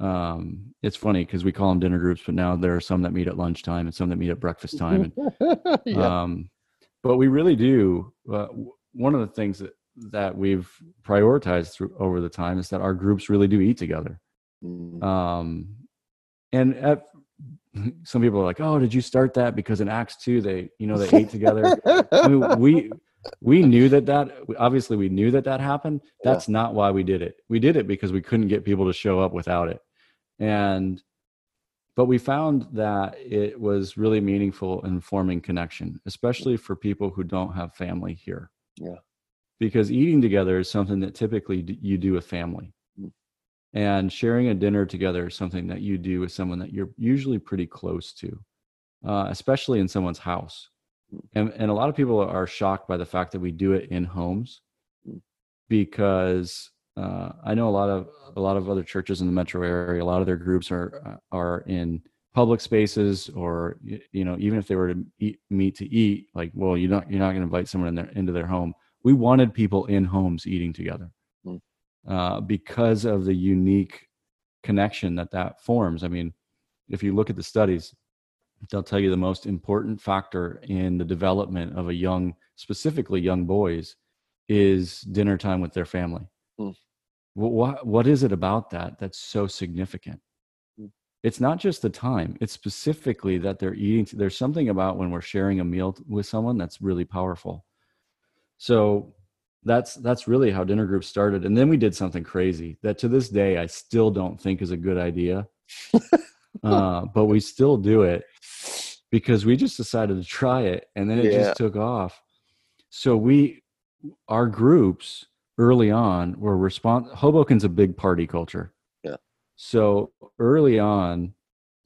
Um, it's funny because we call them dinner groups, but now there are some that meet at lunchtime and some that meet at breakfast time. And, yeah. um, but we really do. Uh, one of the things that that we've prioritized through over the time is that our groups really do eat together. Mm. Um, and at, some people are like, "Oh, did you start that because in Acts two they, you know, they ate together?" I mean, we we knew that that obviously we knew that that happened. That's yeah. not why we did it. We did it because we couldn't get people to show up without it, and but we found that it was really meaningful in forming connection, especially for people who don't have family here. Yeah because eating together is something that typically you do with family mm. and sharing a dinner together is something that you do with someone that you're usually pretty close to uh, especially in someone's house mm. and, and a lot of people are shocked by the fact that we do it in homes mm. because uh, I know a lot of a lot of other churches in the metro area. A lot of their groups are uh, are in public spaces, or you know, even if they were to eat, meet to eat, like, well, you're not you're not going to invite someone in their into their home we wanted people in homes eating together mm. uh, because of the unique connection that that forms. I mean, if you look at the studies, they'll tell you the most important factor in the development of a young, specifically young boys, is dinner time with their family. Mm. What what is it about that that's so significant? Mm. It's not just the time; it's specifically that they're eating. There's something about when we're sharing a meal with someone that's really powerful. So that's that's really how dinner groups started. And then we did something crazy that to this day I still don't think is a good idea. uh, but we still do it because we just decided to try it and then it yeah. just took off. So we our groups early on were respond Hoboken's a big party culture. Yeah. So early on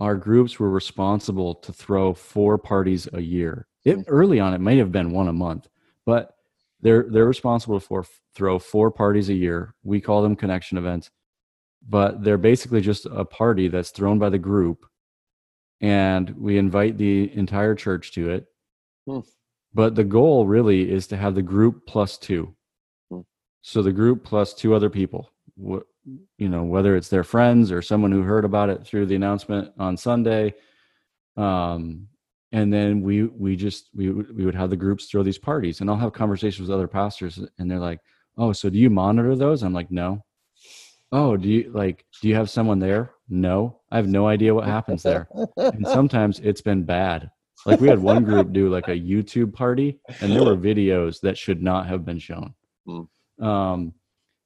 our groups were responsible to throw four parties a year. It hmm. early on it may have been one a month, but they're they're responsible for throw four parties a year. We call them connection events, but they're basically just a party that's thrown by the group, and we invite the entire church to it. Hmm. But the goal really is to have the group plus two. So the group plus two other people, you know, whether it's their friends or someone who heard about it through the announcement on Sunday, um, and then we we just we we would have the groups throw these parties and i'll have conversations with other pastors and they're like oh so do you monitor those? I'm like no. Oh do you like do you have someone there? No. I have no idea what happens there. And sometimes it's been bad. Like we had one group do like a youtube party and there were videos that should not have been shown. Mm. Um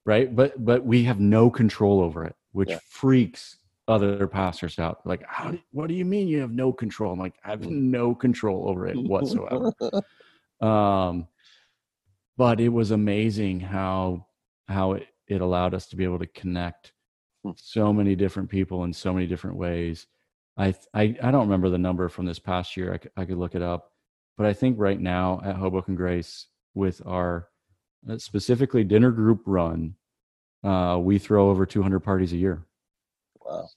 right? But but we have no control over it which yeah. freaks other pastors out. Like how do, what do you mean you have no control? I'm like i have mm. no control over it whatsoever. Um but it was amazing how how it, it allowed us to be able to connect hmm. so many different people in so many different ways. I, I i don't remember the number from this past year. I could, I could look it up. But i think right now at hoboken grace with our specifically dinner group run uh, we throw over 200 parties a year Wow.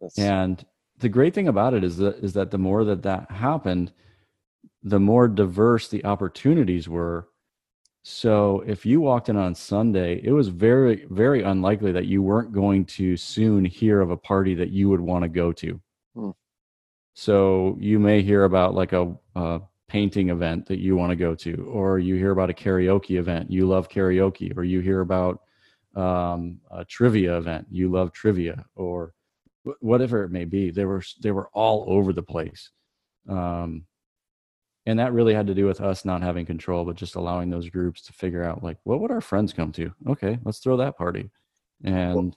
That's... And the great thing about it is that is that the more that that happened, the more diverse the opportunities were. So if you walked in on Sunday, it was very very unlikely that you weren't going to soon hear of a party that you would want to go to. Hmm. So you may hear about like a, a painting event that you want to go to, or you hear about a karaoke event. You love karaoke, or you hear about um, a trivia event. You love trivia, or whatever it may be. They were they were all over the place, um, and that really had to do with us not having control, but just allowing those groups to figure out like what would our friends come to. Okay, let's throw that party, and. Well,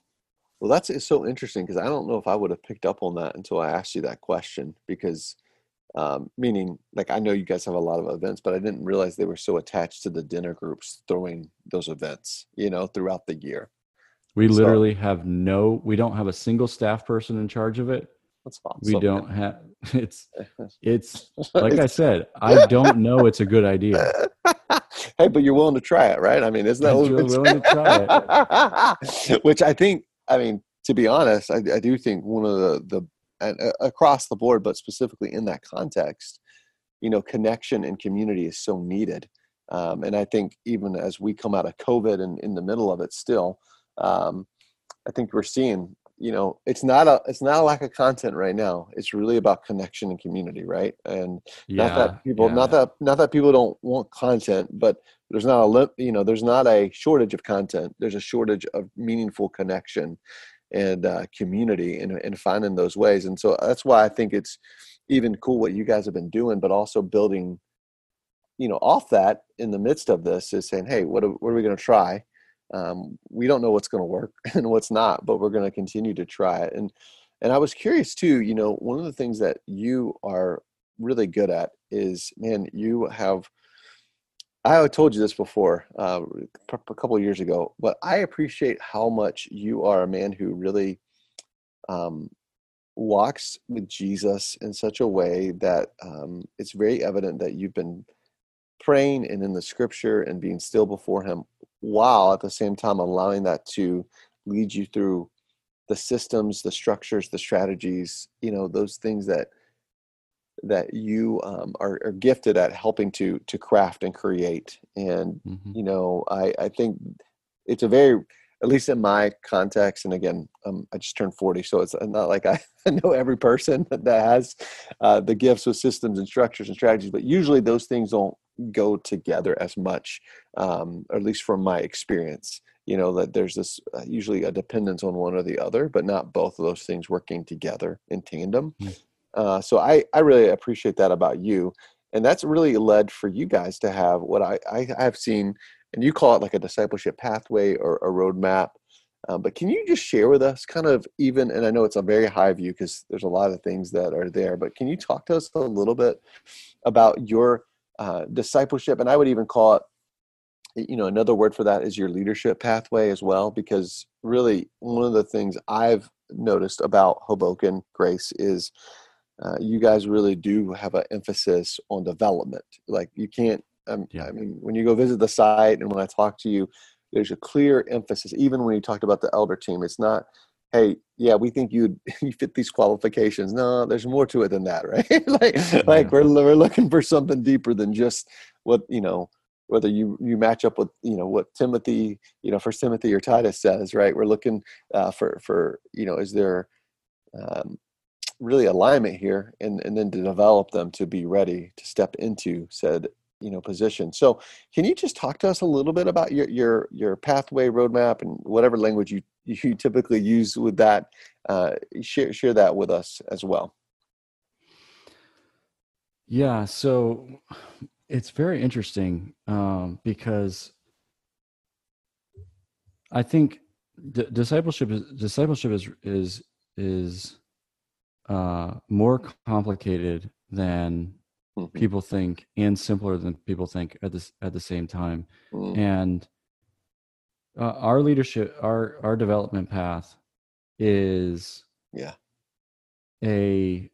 well that's it's so interesting because I don't know if I would have picked up on that until I asked you that question because um, meaning like I know you guys have a lot of events, but I didn't realize they were so attached to the dinner groups throwing those events, you know, throughout the year. We So- literally have no. We don't have a single staff person in charge of it. That's awesome. We don't have. It's it's like I said. I don't know. It's a good idea. hey, but you're willing to try it, right? I mean, isn't that what willing to try it? Which I think, I mean, to be honest, I, I do think one of the the and, uh, across the board, but specifically in that context, you know, connection and community is so needed. Um, and I think even as we come out of COVID and in the middle of it, still, um, I think we're seeing you know it's not a it's not a lack of content right now it's really about connection and community right and Yeah. not that people yeah. not that not that people don't want content but there's not a you know there's not a shortage of content there's a shortage of meaningful connection and uh, community and, and finding those ways. And so that's why i think it's even cool what you guys have been doing but also building you know off that in the midst of this is saying hey what are, what are we going to try? Um, we don't know what's going to work and what's not but we're going to continue to try it. And and i was curious too you know one of the things that you are really good at is man you have i told you this before uh, a couple of years ago but i appreciate how much you are a man who really um, walks with jesus in such a way that um, it's very evident that you've been praying and in the scripture and being still before him while at the same time allowing that to lead you through the systems the structures the strategies you know those things that that you um, are, are gifted at helping to to craft and create and Mhm. you know i i think it's a very at least in my context and again um, i just turned 40 so it's not like i know every person that has uh, the gifts with systems and structures and strategies but usually those things don't go together as much um, or at least from my experience you know that there's this uh, usually a dependence on one or the other but not both of those things working together in tandem Mm. Uh, so I, I really appreciate that about you and that's really led for you guys to have what I, I have seen and you call it like a discipleship pathway or a roadmap uh, but can you just share with us kind of even and i know it's a very high view because there's a lot of things that are there but can you talk to us a little bit about your uh, discipleship? And i would even call it you know another word for that is your leadership pathway as well because really one of the things i've noticed about hoboken grace is uh, you guys really do have an emphasis on development. Like you can't um, Yeah. i mean when you go visit the site and when i talk to you there's a clear emphasis even when you talked about the elder team it's not hey yeah we think you you fit these qualifications. No there's more to it than that right? Like like we're, we're looking for something deeper than just what you know whether you you match up with you know what timothy you know first timothy or titus says right? We're looking uh, for for you know is there um, really alignment here and and then to develop them to be ready to step into said you know position. So can you just talk to us a little bit about your your your pathway roadmap and whatever language you you typically use with that uh, share share that with us as well? Yeah, so it's very interesting um, because I think d- discipleship is discipleship is is is uh, more complicated than Mhm. people think and simpler than people think at this at the same time. Mm, And uh, our leadership, our our development path is yeah a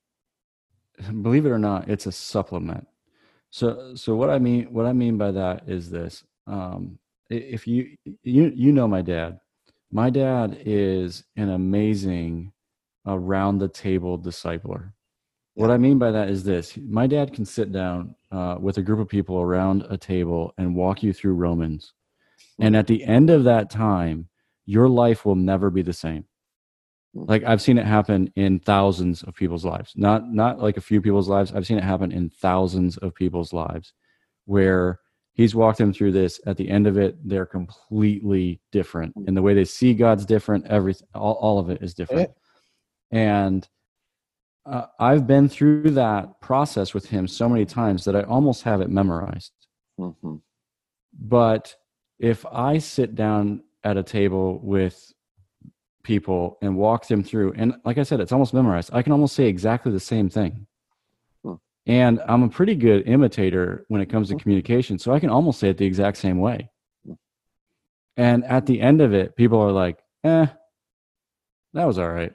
believe it or not it's a supplement so so what i mean what i mean by that is this um if you you you know my dad my dad is an amazing around the table discipler. What i mean by that is this. My dad can sit down uh, with a group of people around a table and walk you through romans. And hmm. at the end of that time your life will never be the same. Hmm. Like i've seen it happen in thousands of people's lives. Not not like a few people's lives. I've seen it happen in thousands of people's lives where he's walked them through this. At the end of it they're completely different. Hmm. And the way they see god's different everything all, all of it is different eh, and uh, i've been through that process with him so many times that i almost have it memorized Mhm. but if I sit down at a table with people and walk them through, and like I said, it's almost memorized, I can almost say exactly the same thing. Hmm. And I'm a pretty good imitator when it comes to Hmm. communication. So I can almost say it the exact same way. Hmm. And at the end of it, people are like, eh, that was all right.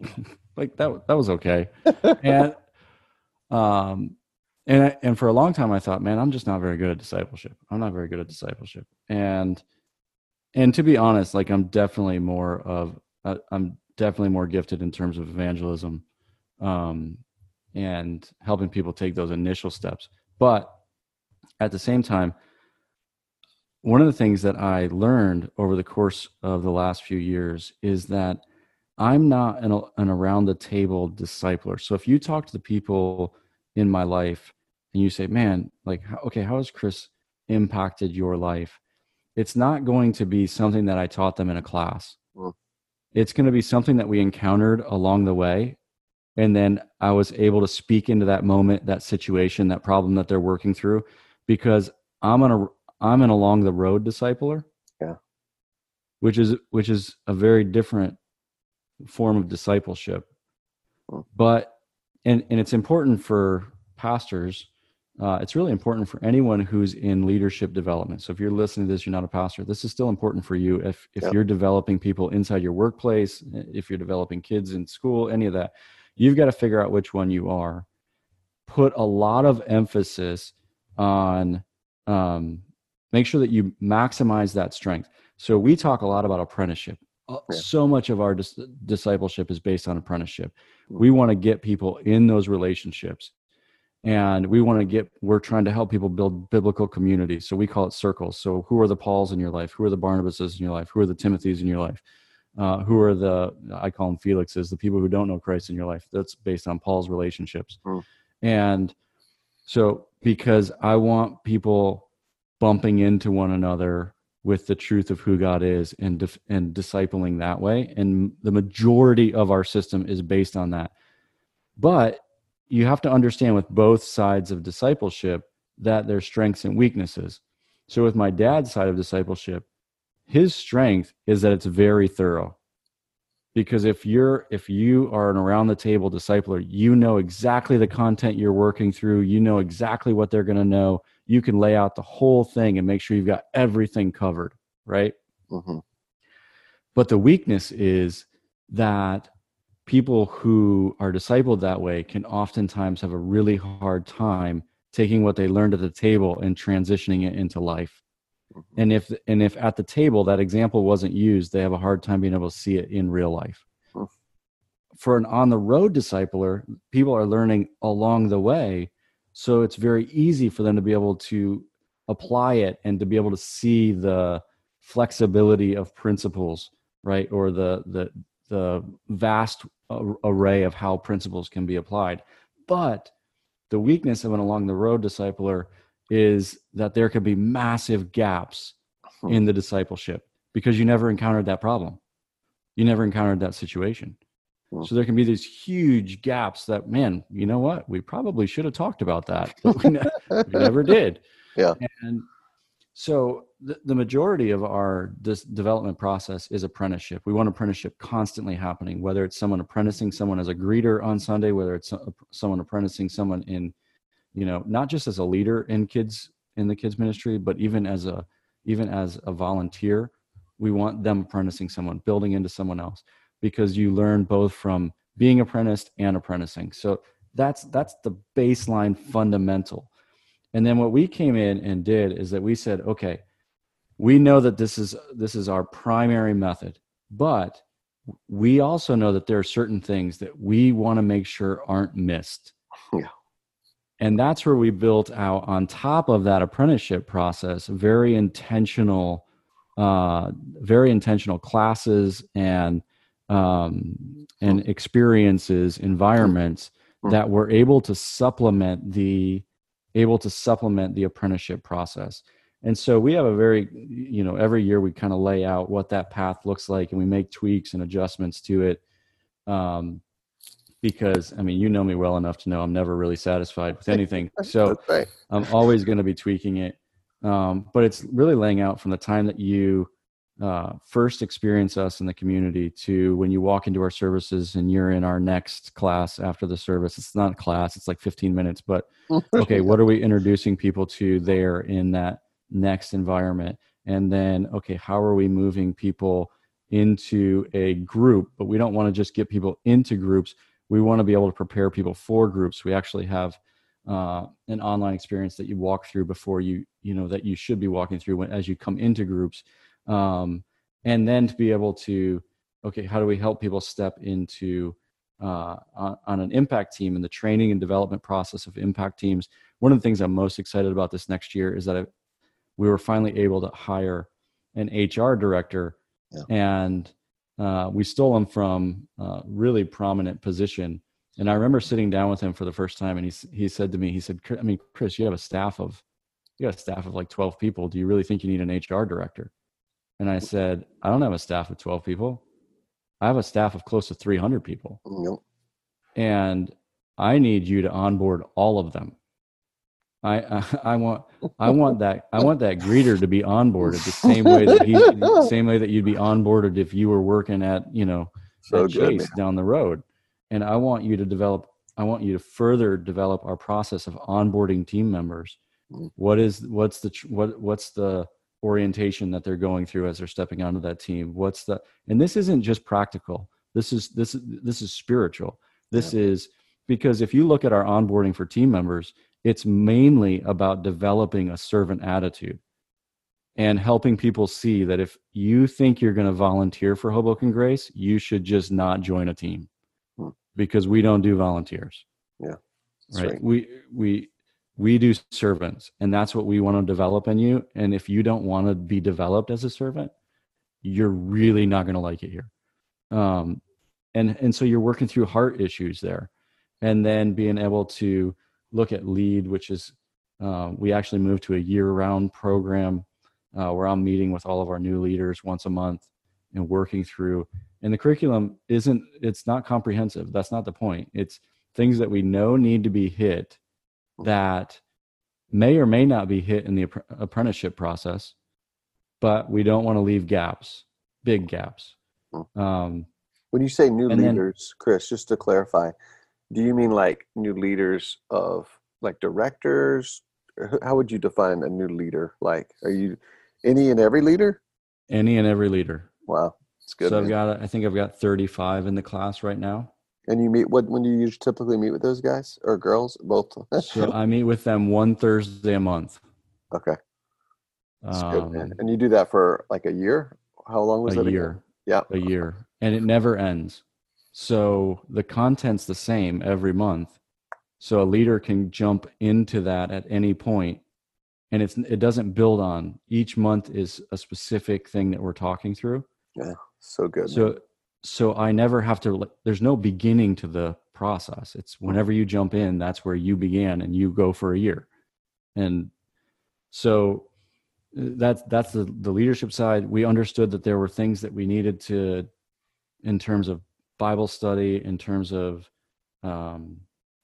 like that that was okay. and um and and for a long time I thought, man, I'm just not very good at discipleship. I'm not very good at discipleship. And and to be honest, like I'm definitely more of uh, I'm definitely more gifted in terms of evangelism um and helping people take those initial steps. But at the same time, one of the things that I learned over the course of the last few years is that I'm not an, an around the table discipler. So if you talk to the people in my life and you say, man, like, okay, how has Chris impacted your life? It's not going to be something that I taught them in a class. Mm. It's going to be something that we encountered along the way. And then I was able to speak into that moment, that situation, that problem that they're working through, because I'm an, I'm an along the road discipler. Yeah. Which is, which is a very different form of discipleship. But and and it's important for pastors. Uh, it's really important for anyone who's in leadership development. So if you're listening to this, you're not a pastor. This is still important for you. If if yep. you're developing people inside your workplace, if you're developing kids in school, any of that, you've got to figure out which one you are. Put a lot of emphasis on um, make sure that you maximize that strength. So we talk a lot about apprenticeship. Uh, yeah. so much of our dis- discipleship is based on apprenticeship. Mm. We want to get people in those relationships. And we want to get, we're trying to help people build biblical communities. So we call it circles. So who are the Pauls in your life? Who are the Barnabases in your life? Who are the Timothys in your life? Uh, who are the, I call them Felixes, the people who don't know Christ in your life? That's based on Paul's relationships. Mm. And so because I want people bumping into one another with the truth of who God is and dif- and discipling that way. And the majority of our system is based on that. But you have to understand with both sides of discipleship that there's strengths and weaknesses. So with my dad's side of discipleship, his strength is that it's very thorough. Because if you're if you are an around the table discipler, you know exactly the content you're working through, you know exactly what they're going to know you can lay out the whole thing and make sure you've got everything covered, right? Mm-hmm. But the weakness is that people who are discipled that way can oftentimes have a really hard time taking what they learned at the table and transitioning it into life. Mm-hmm. And if and if at the table that example wasn't used, they have a hard time being able to see it in real life. Mm-hmm. For an on the road discipler, people are learning along the way so it's very easy for them to be able to apply it and to be able to see the flexibility of principles, right? Or the the the vast array of how principles can be applied. But the weakness of an along the road discipler is that there can be massive gaps hmm. in the discipleship because you never encountered that problem. You never encountered that situation. Hmm. So there can be these huge gaps that, man, you know what? We probably should have talked about that, but we, ne- we never did. Yeah. And so the, the majority of our this development process is apprenticeship. We want apprenticeship constantly happening, whether it's someone apprenticing someone as a greeter on Sunday, whether it's someone apprenticing someone in, you know, not just as a leader in kids in the kids ministry, but even as a even as a volunteer. We want them apprenticing someone, building into someone else because you learn both from being apprenticed and apprenticing. So that's that's the baseline fundamental. And then what we came in and did is that we said, okay, we know that this is this is our primary method, but we also know that there are certain things that we want to make sure aren't missed. Yeah. And that's where we built out on top of that apprenticeship process, very intentional, uh, very intentional classes and um, and experiences, environments mm-hmm. that were able to supplement the able to supplement the apprenticeship process. And so we have a very, you know, every year we kind of lay out what that path looks like, and we make tweaks and adjustments to it. Um, because I mean, you know me well enough to know I'm never really satisfied with anything. So. I'm always going to be tweaking it. Um, but it's really laying out from the time that you uh, first experience us in the community to when you walk into our services and you're in our next class after the service. It's not a class, it's like 15 minutes, but okay, what are we introducing people to there in that next environment? And then, okay, how are we moving people into a group, but we don't want to just get people into groups. We want to be able to prepare people for groups. We actually have uh, an online experience that you walk through before you, you know, that you should be walking through when, as you come into groups. Um, and then to be able to, okay, how do we help people step into uh, on, on an impact team and the training and development process of impact teams? One of the things I'm most excited about this next year is that I, we were finally able to hire an HR director yeah. and uh, we stole him from a really prominent position. And I remember sitting down with him for the first time, and he he said to me, he said, "I mean, Chris, you have a staff of you got a staff of like 12 people. Do you really think you need an HR director?" And I said, "I don't have a staff of 12 people. I have a staff of close to 300 people, yep. and I need you to onboard all of them." I, I, I want I want that I want that greeter to be onboarded the same way that he the same way that you'd be onboarded if you were working at you know so at Chase good, down the road, and I want you to develop I want you to further develop our process of onboarding team members. Mm. What is what's the what what's the orientation that they're going through as they're stepping onto that team? What's the and this isn't just practical. This is this is this is spiritual. This yeah. is because if you look at our onboarding for team members, it's mainly about developing a servant attitude and helping people see that if you think you're going to volunteer for Hoboken Grace, you should just not join a team hmm. because we don't do volunteers. Yeah. Right? right. We we we do servants and that's what we want to develop in you. And if you don't want to be developed as a servant, you're really not going to like it here. Um and and so you're working through heart issues there. And then being able to look at lead which is uh, we actually moved to a year-round program uh, where i'm meeting with all of our new leaders once a month and working through. And the curriculum isn't it's not comprehensive. That's not the point. It's things that we know need to be hit that may or may not be hit in the apprenticeship process but we don't want to leave gaps big gaps hmm. um, when you say new leaders then, chris just to clarify do you mean like new leaders of like directors? How would you define a new leader? Like, are you any and every leader? Any and every leader. Wow, it's good. So man. I've got, I think I've got 35 in the class right now. And you meet what? When do you typically meet with those guys or girls? Both. so I meet with them one Thursday a month. Okay. That's um, good, man. And you do that for like a year? How long was a it? A year. Yeah. A year, and it never ends. So the content's the same every month. So a leader can jump into that at any point and it's it doesn't build on each month is a specific thing that we're talking through. Yeah, so good. So man. So I never have to there's no beginning to the process. It's whenever you jump in, that's where you began and you go for a year. And so uh, that's that's the the leadership side. We understood that there were things that we needed to in terms of Bible study, in terms of um,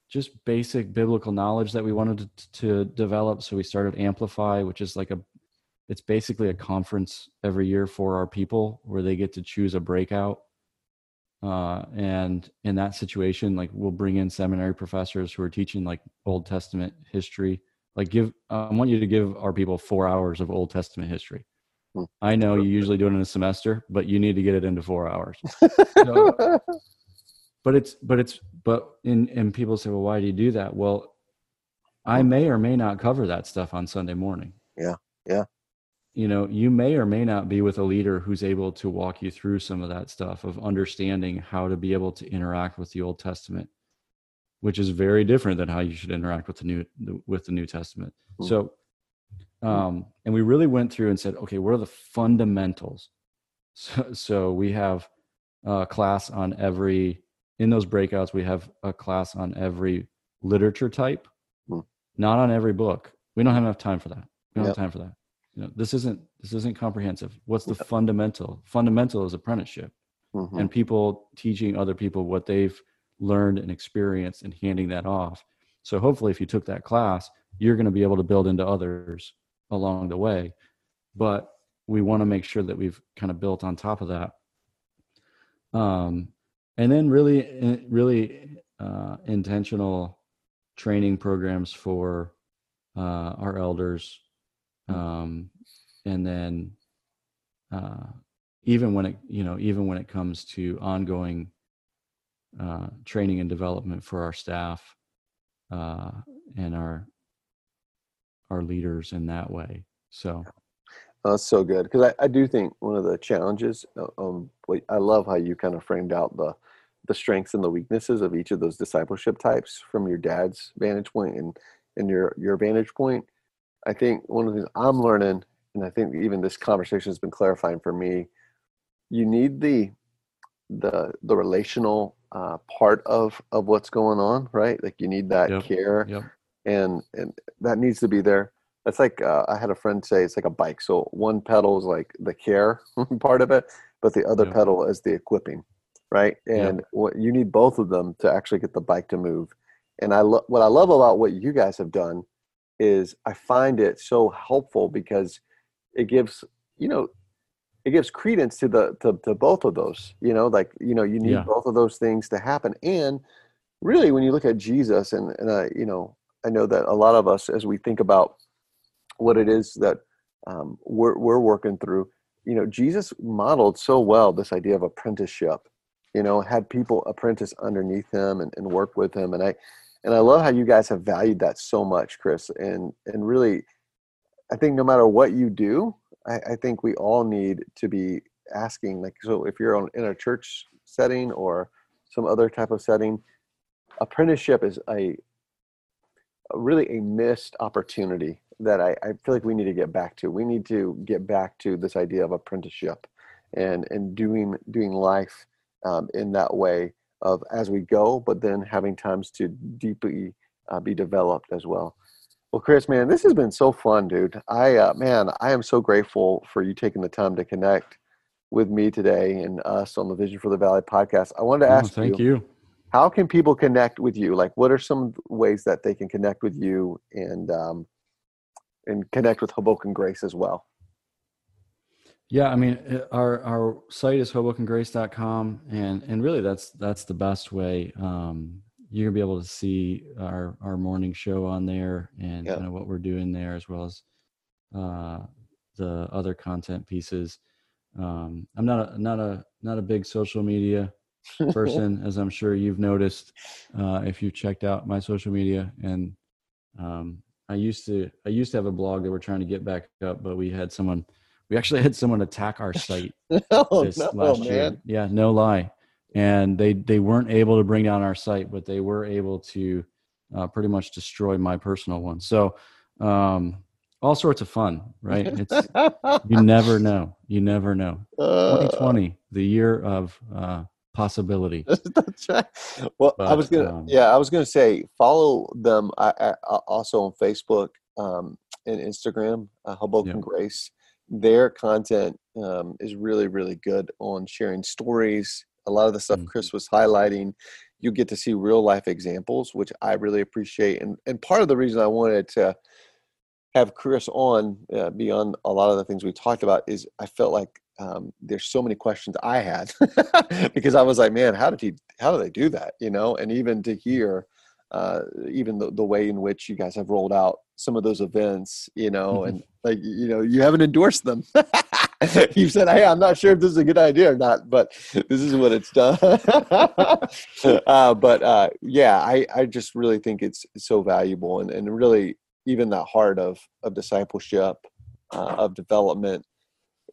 just basic biblical knowledge that we wanted to, to, develop. So we started Amplify, which is like a, it's basically a conference every year for our people where they get to choose a breakout. Uh, and in that situation, like we'll bring in seminary professors who are teaching like Old Testament history. Like give, uh, I want you to give our people four hours of Old Testament history. Hmm. I know you usually do it in a semester, but you need to get it into four hours. So, but it's but it's but in and people say, well, why do you do that? Well, I hmm. may or may not cover that stuff on Sunday morning. Yeah, yeah. You know, you may or may not be with a leader who's able to walk you through some of that stuff of understanding how to be able to interact with the Old Testament, which is very different than how you should interact with the new with the New Testament. Mm-hmm. So um, and we really went through and said, okay, what are the fundamentals? So, so we have a class on every, in those breakouts, we have a class on every literature type, hmm. not on every book. We don't have enough time for that. We don't yep. have time for that. You know, this isn't, this isn't comprehensive. What's the yep. fundamental? Fundamental is apprenticeship mm-hmm. and people teaching other people what they've learned and experienced and handing that off. So hopefully if you took that class, you're going to be able to build into others along the way but we want to make sure that we've kind of built on top of that um, and then really eh, really uh, intentional training programs for uh, our elders um, and then uh, even when it you know even when it comes to ongoing uh, training and development for our staff uh, and our our leaders in that way. So oh, that's so good because I, I do think one of the challenges. Uh, um, I love how you kind of framed out the the strengths and the weaknesses of each of those discipleship types from your dad's vantage point and and your your vantage point. I think one of the things I'm learning, and I think even this conversation has been clarifying for me, you need the the the relational uh, part of of what's going on, right? Like you need that yep. care, yep. and and that needs to be there. It's like uh, I had a friend say it's like a bike. So one pedal is like the care part of it, but the other yep. pedal is the equipping, right? And what you need both of them to actually get the bike to move. And I lo- what I love about what you guys have done is I find it so helpful because it gives you know it gives credence to the to, to both of those you know like you know you need yeah. both of those things to happen and really when you look at jesus and and i you know i know that a lot of us as we think about what it is that um, we're, we're working through you know jesus modeled so well this idea of apprenticeship you know had people apprentice underneath him and, and work with him and i and i love how you guys have valued that so much chris and and really i think no matter what you do I, I think we all need to be asking like so if you're on, in a church setting or some other type of setting apprenticeship is a, a really a missed opportunity that I, I feel like we need to get back to. We need to get back to this idea of apprenticeship and and doing doing life um, in that way of as we go but then having times to deeply uh, be developed as well well, Chris, man, this has been so fun, dude. I, uh, man, I am so grateful for you taking the time to connect with me today and us on the Vision for the Valley podcast. I wanted to oh, ask oh, thank you, you, how can people connect with you? Like, what are some ways that they can connect with you and um, and connect with Hoboken Grace as well? Yeah, I mean, uh, our our site is hobokengrace.com, and and really that's that's the best way. Um, you're gonna be able to see our our morning show on there and kind of what we're doing there as well as uh, the other content pieces. Um, I'm not a not a not a big social media person, as I'm sure you've noticed uh, if you checked out my social media. And um, I used to I used to have a blog that we're trying to get back up, but we had someone we actually had someone attack our site oh, this no, last man. year. Yeah, no lie and they they weren't able to bring down our site, but they were able to uh, pretty much destroy my personal one. So um, all sorts of fun, right? It's you never know. You never know. Uh, 2020, the year of uh, possibility. That's right. Well, but, I was gonna, um, yeah, I was gonna say follow them. I, I also on Facebook um, and Instagram, uh, Hoboken yeah. Grace. Their content um, is really, really good on sharing stories, a lot of the stuff mm-hmm. Chris was highlighting, you get to see real life examples, which I really appreciate. And and part of the reason I wanted to have Chris on uh, beyond a lot of the things we talked about is I felt like um, there's so many questions I had because I was like, man, how did he? How do they do that? You know, and even to hear. Uh, even the, the way in which you guys have rolled out some of those events, you know, mm-hmm. and like, you know, you haven't endorsed them. you said, "Hey, I'm not sure if this is a good idea or not, but this is what it's done." uh, but uh, yeah, I, I just really think it's so valuable, and, and really even that heart of of discipleship, uh, of development.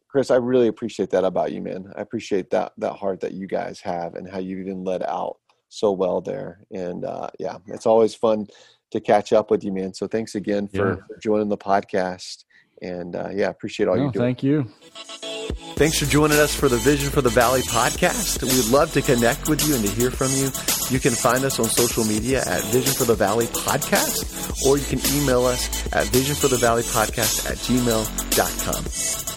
Chris, I really appreciate that about you, man. I appreciate that that heart that you guys have, and how you even led out so well there. And uh, yeah, it's always fun to catch up with you, man. So thanks again for, yeah. for joining the podcast. And uh, yeah, appreciate all no, you doing. Thank you. Thanks for joining us for the Vision for the Valley podcast. We'd love to connect with you and to hear from you. You can find us on social media at Vision for the Valley Podcast, or you can email us at Vision for the Valley Podcast at gmail.com.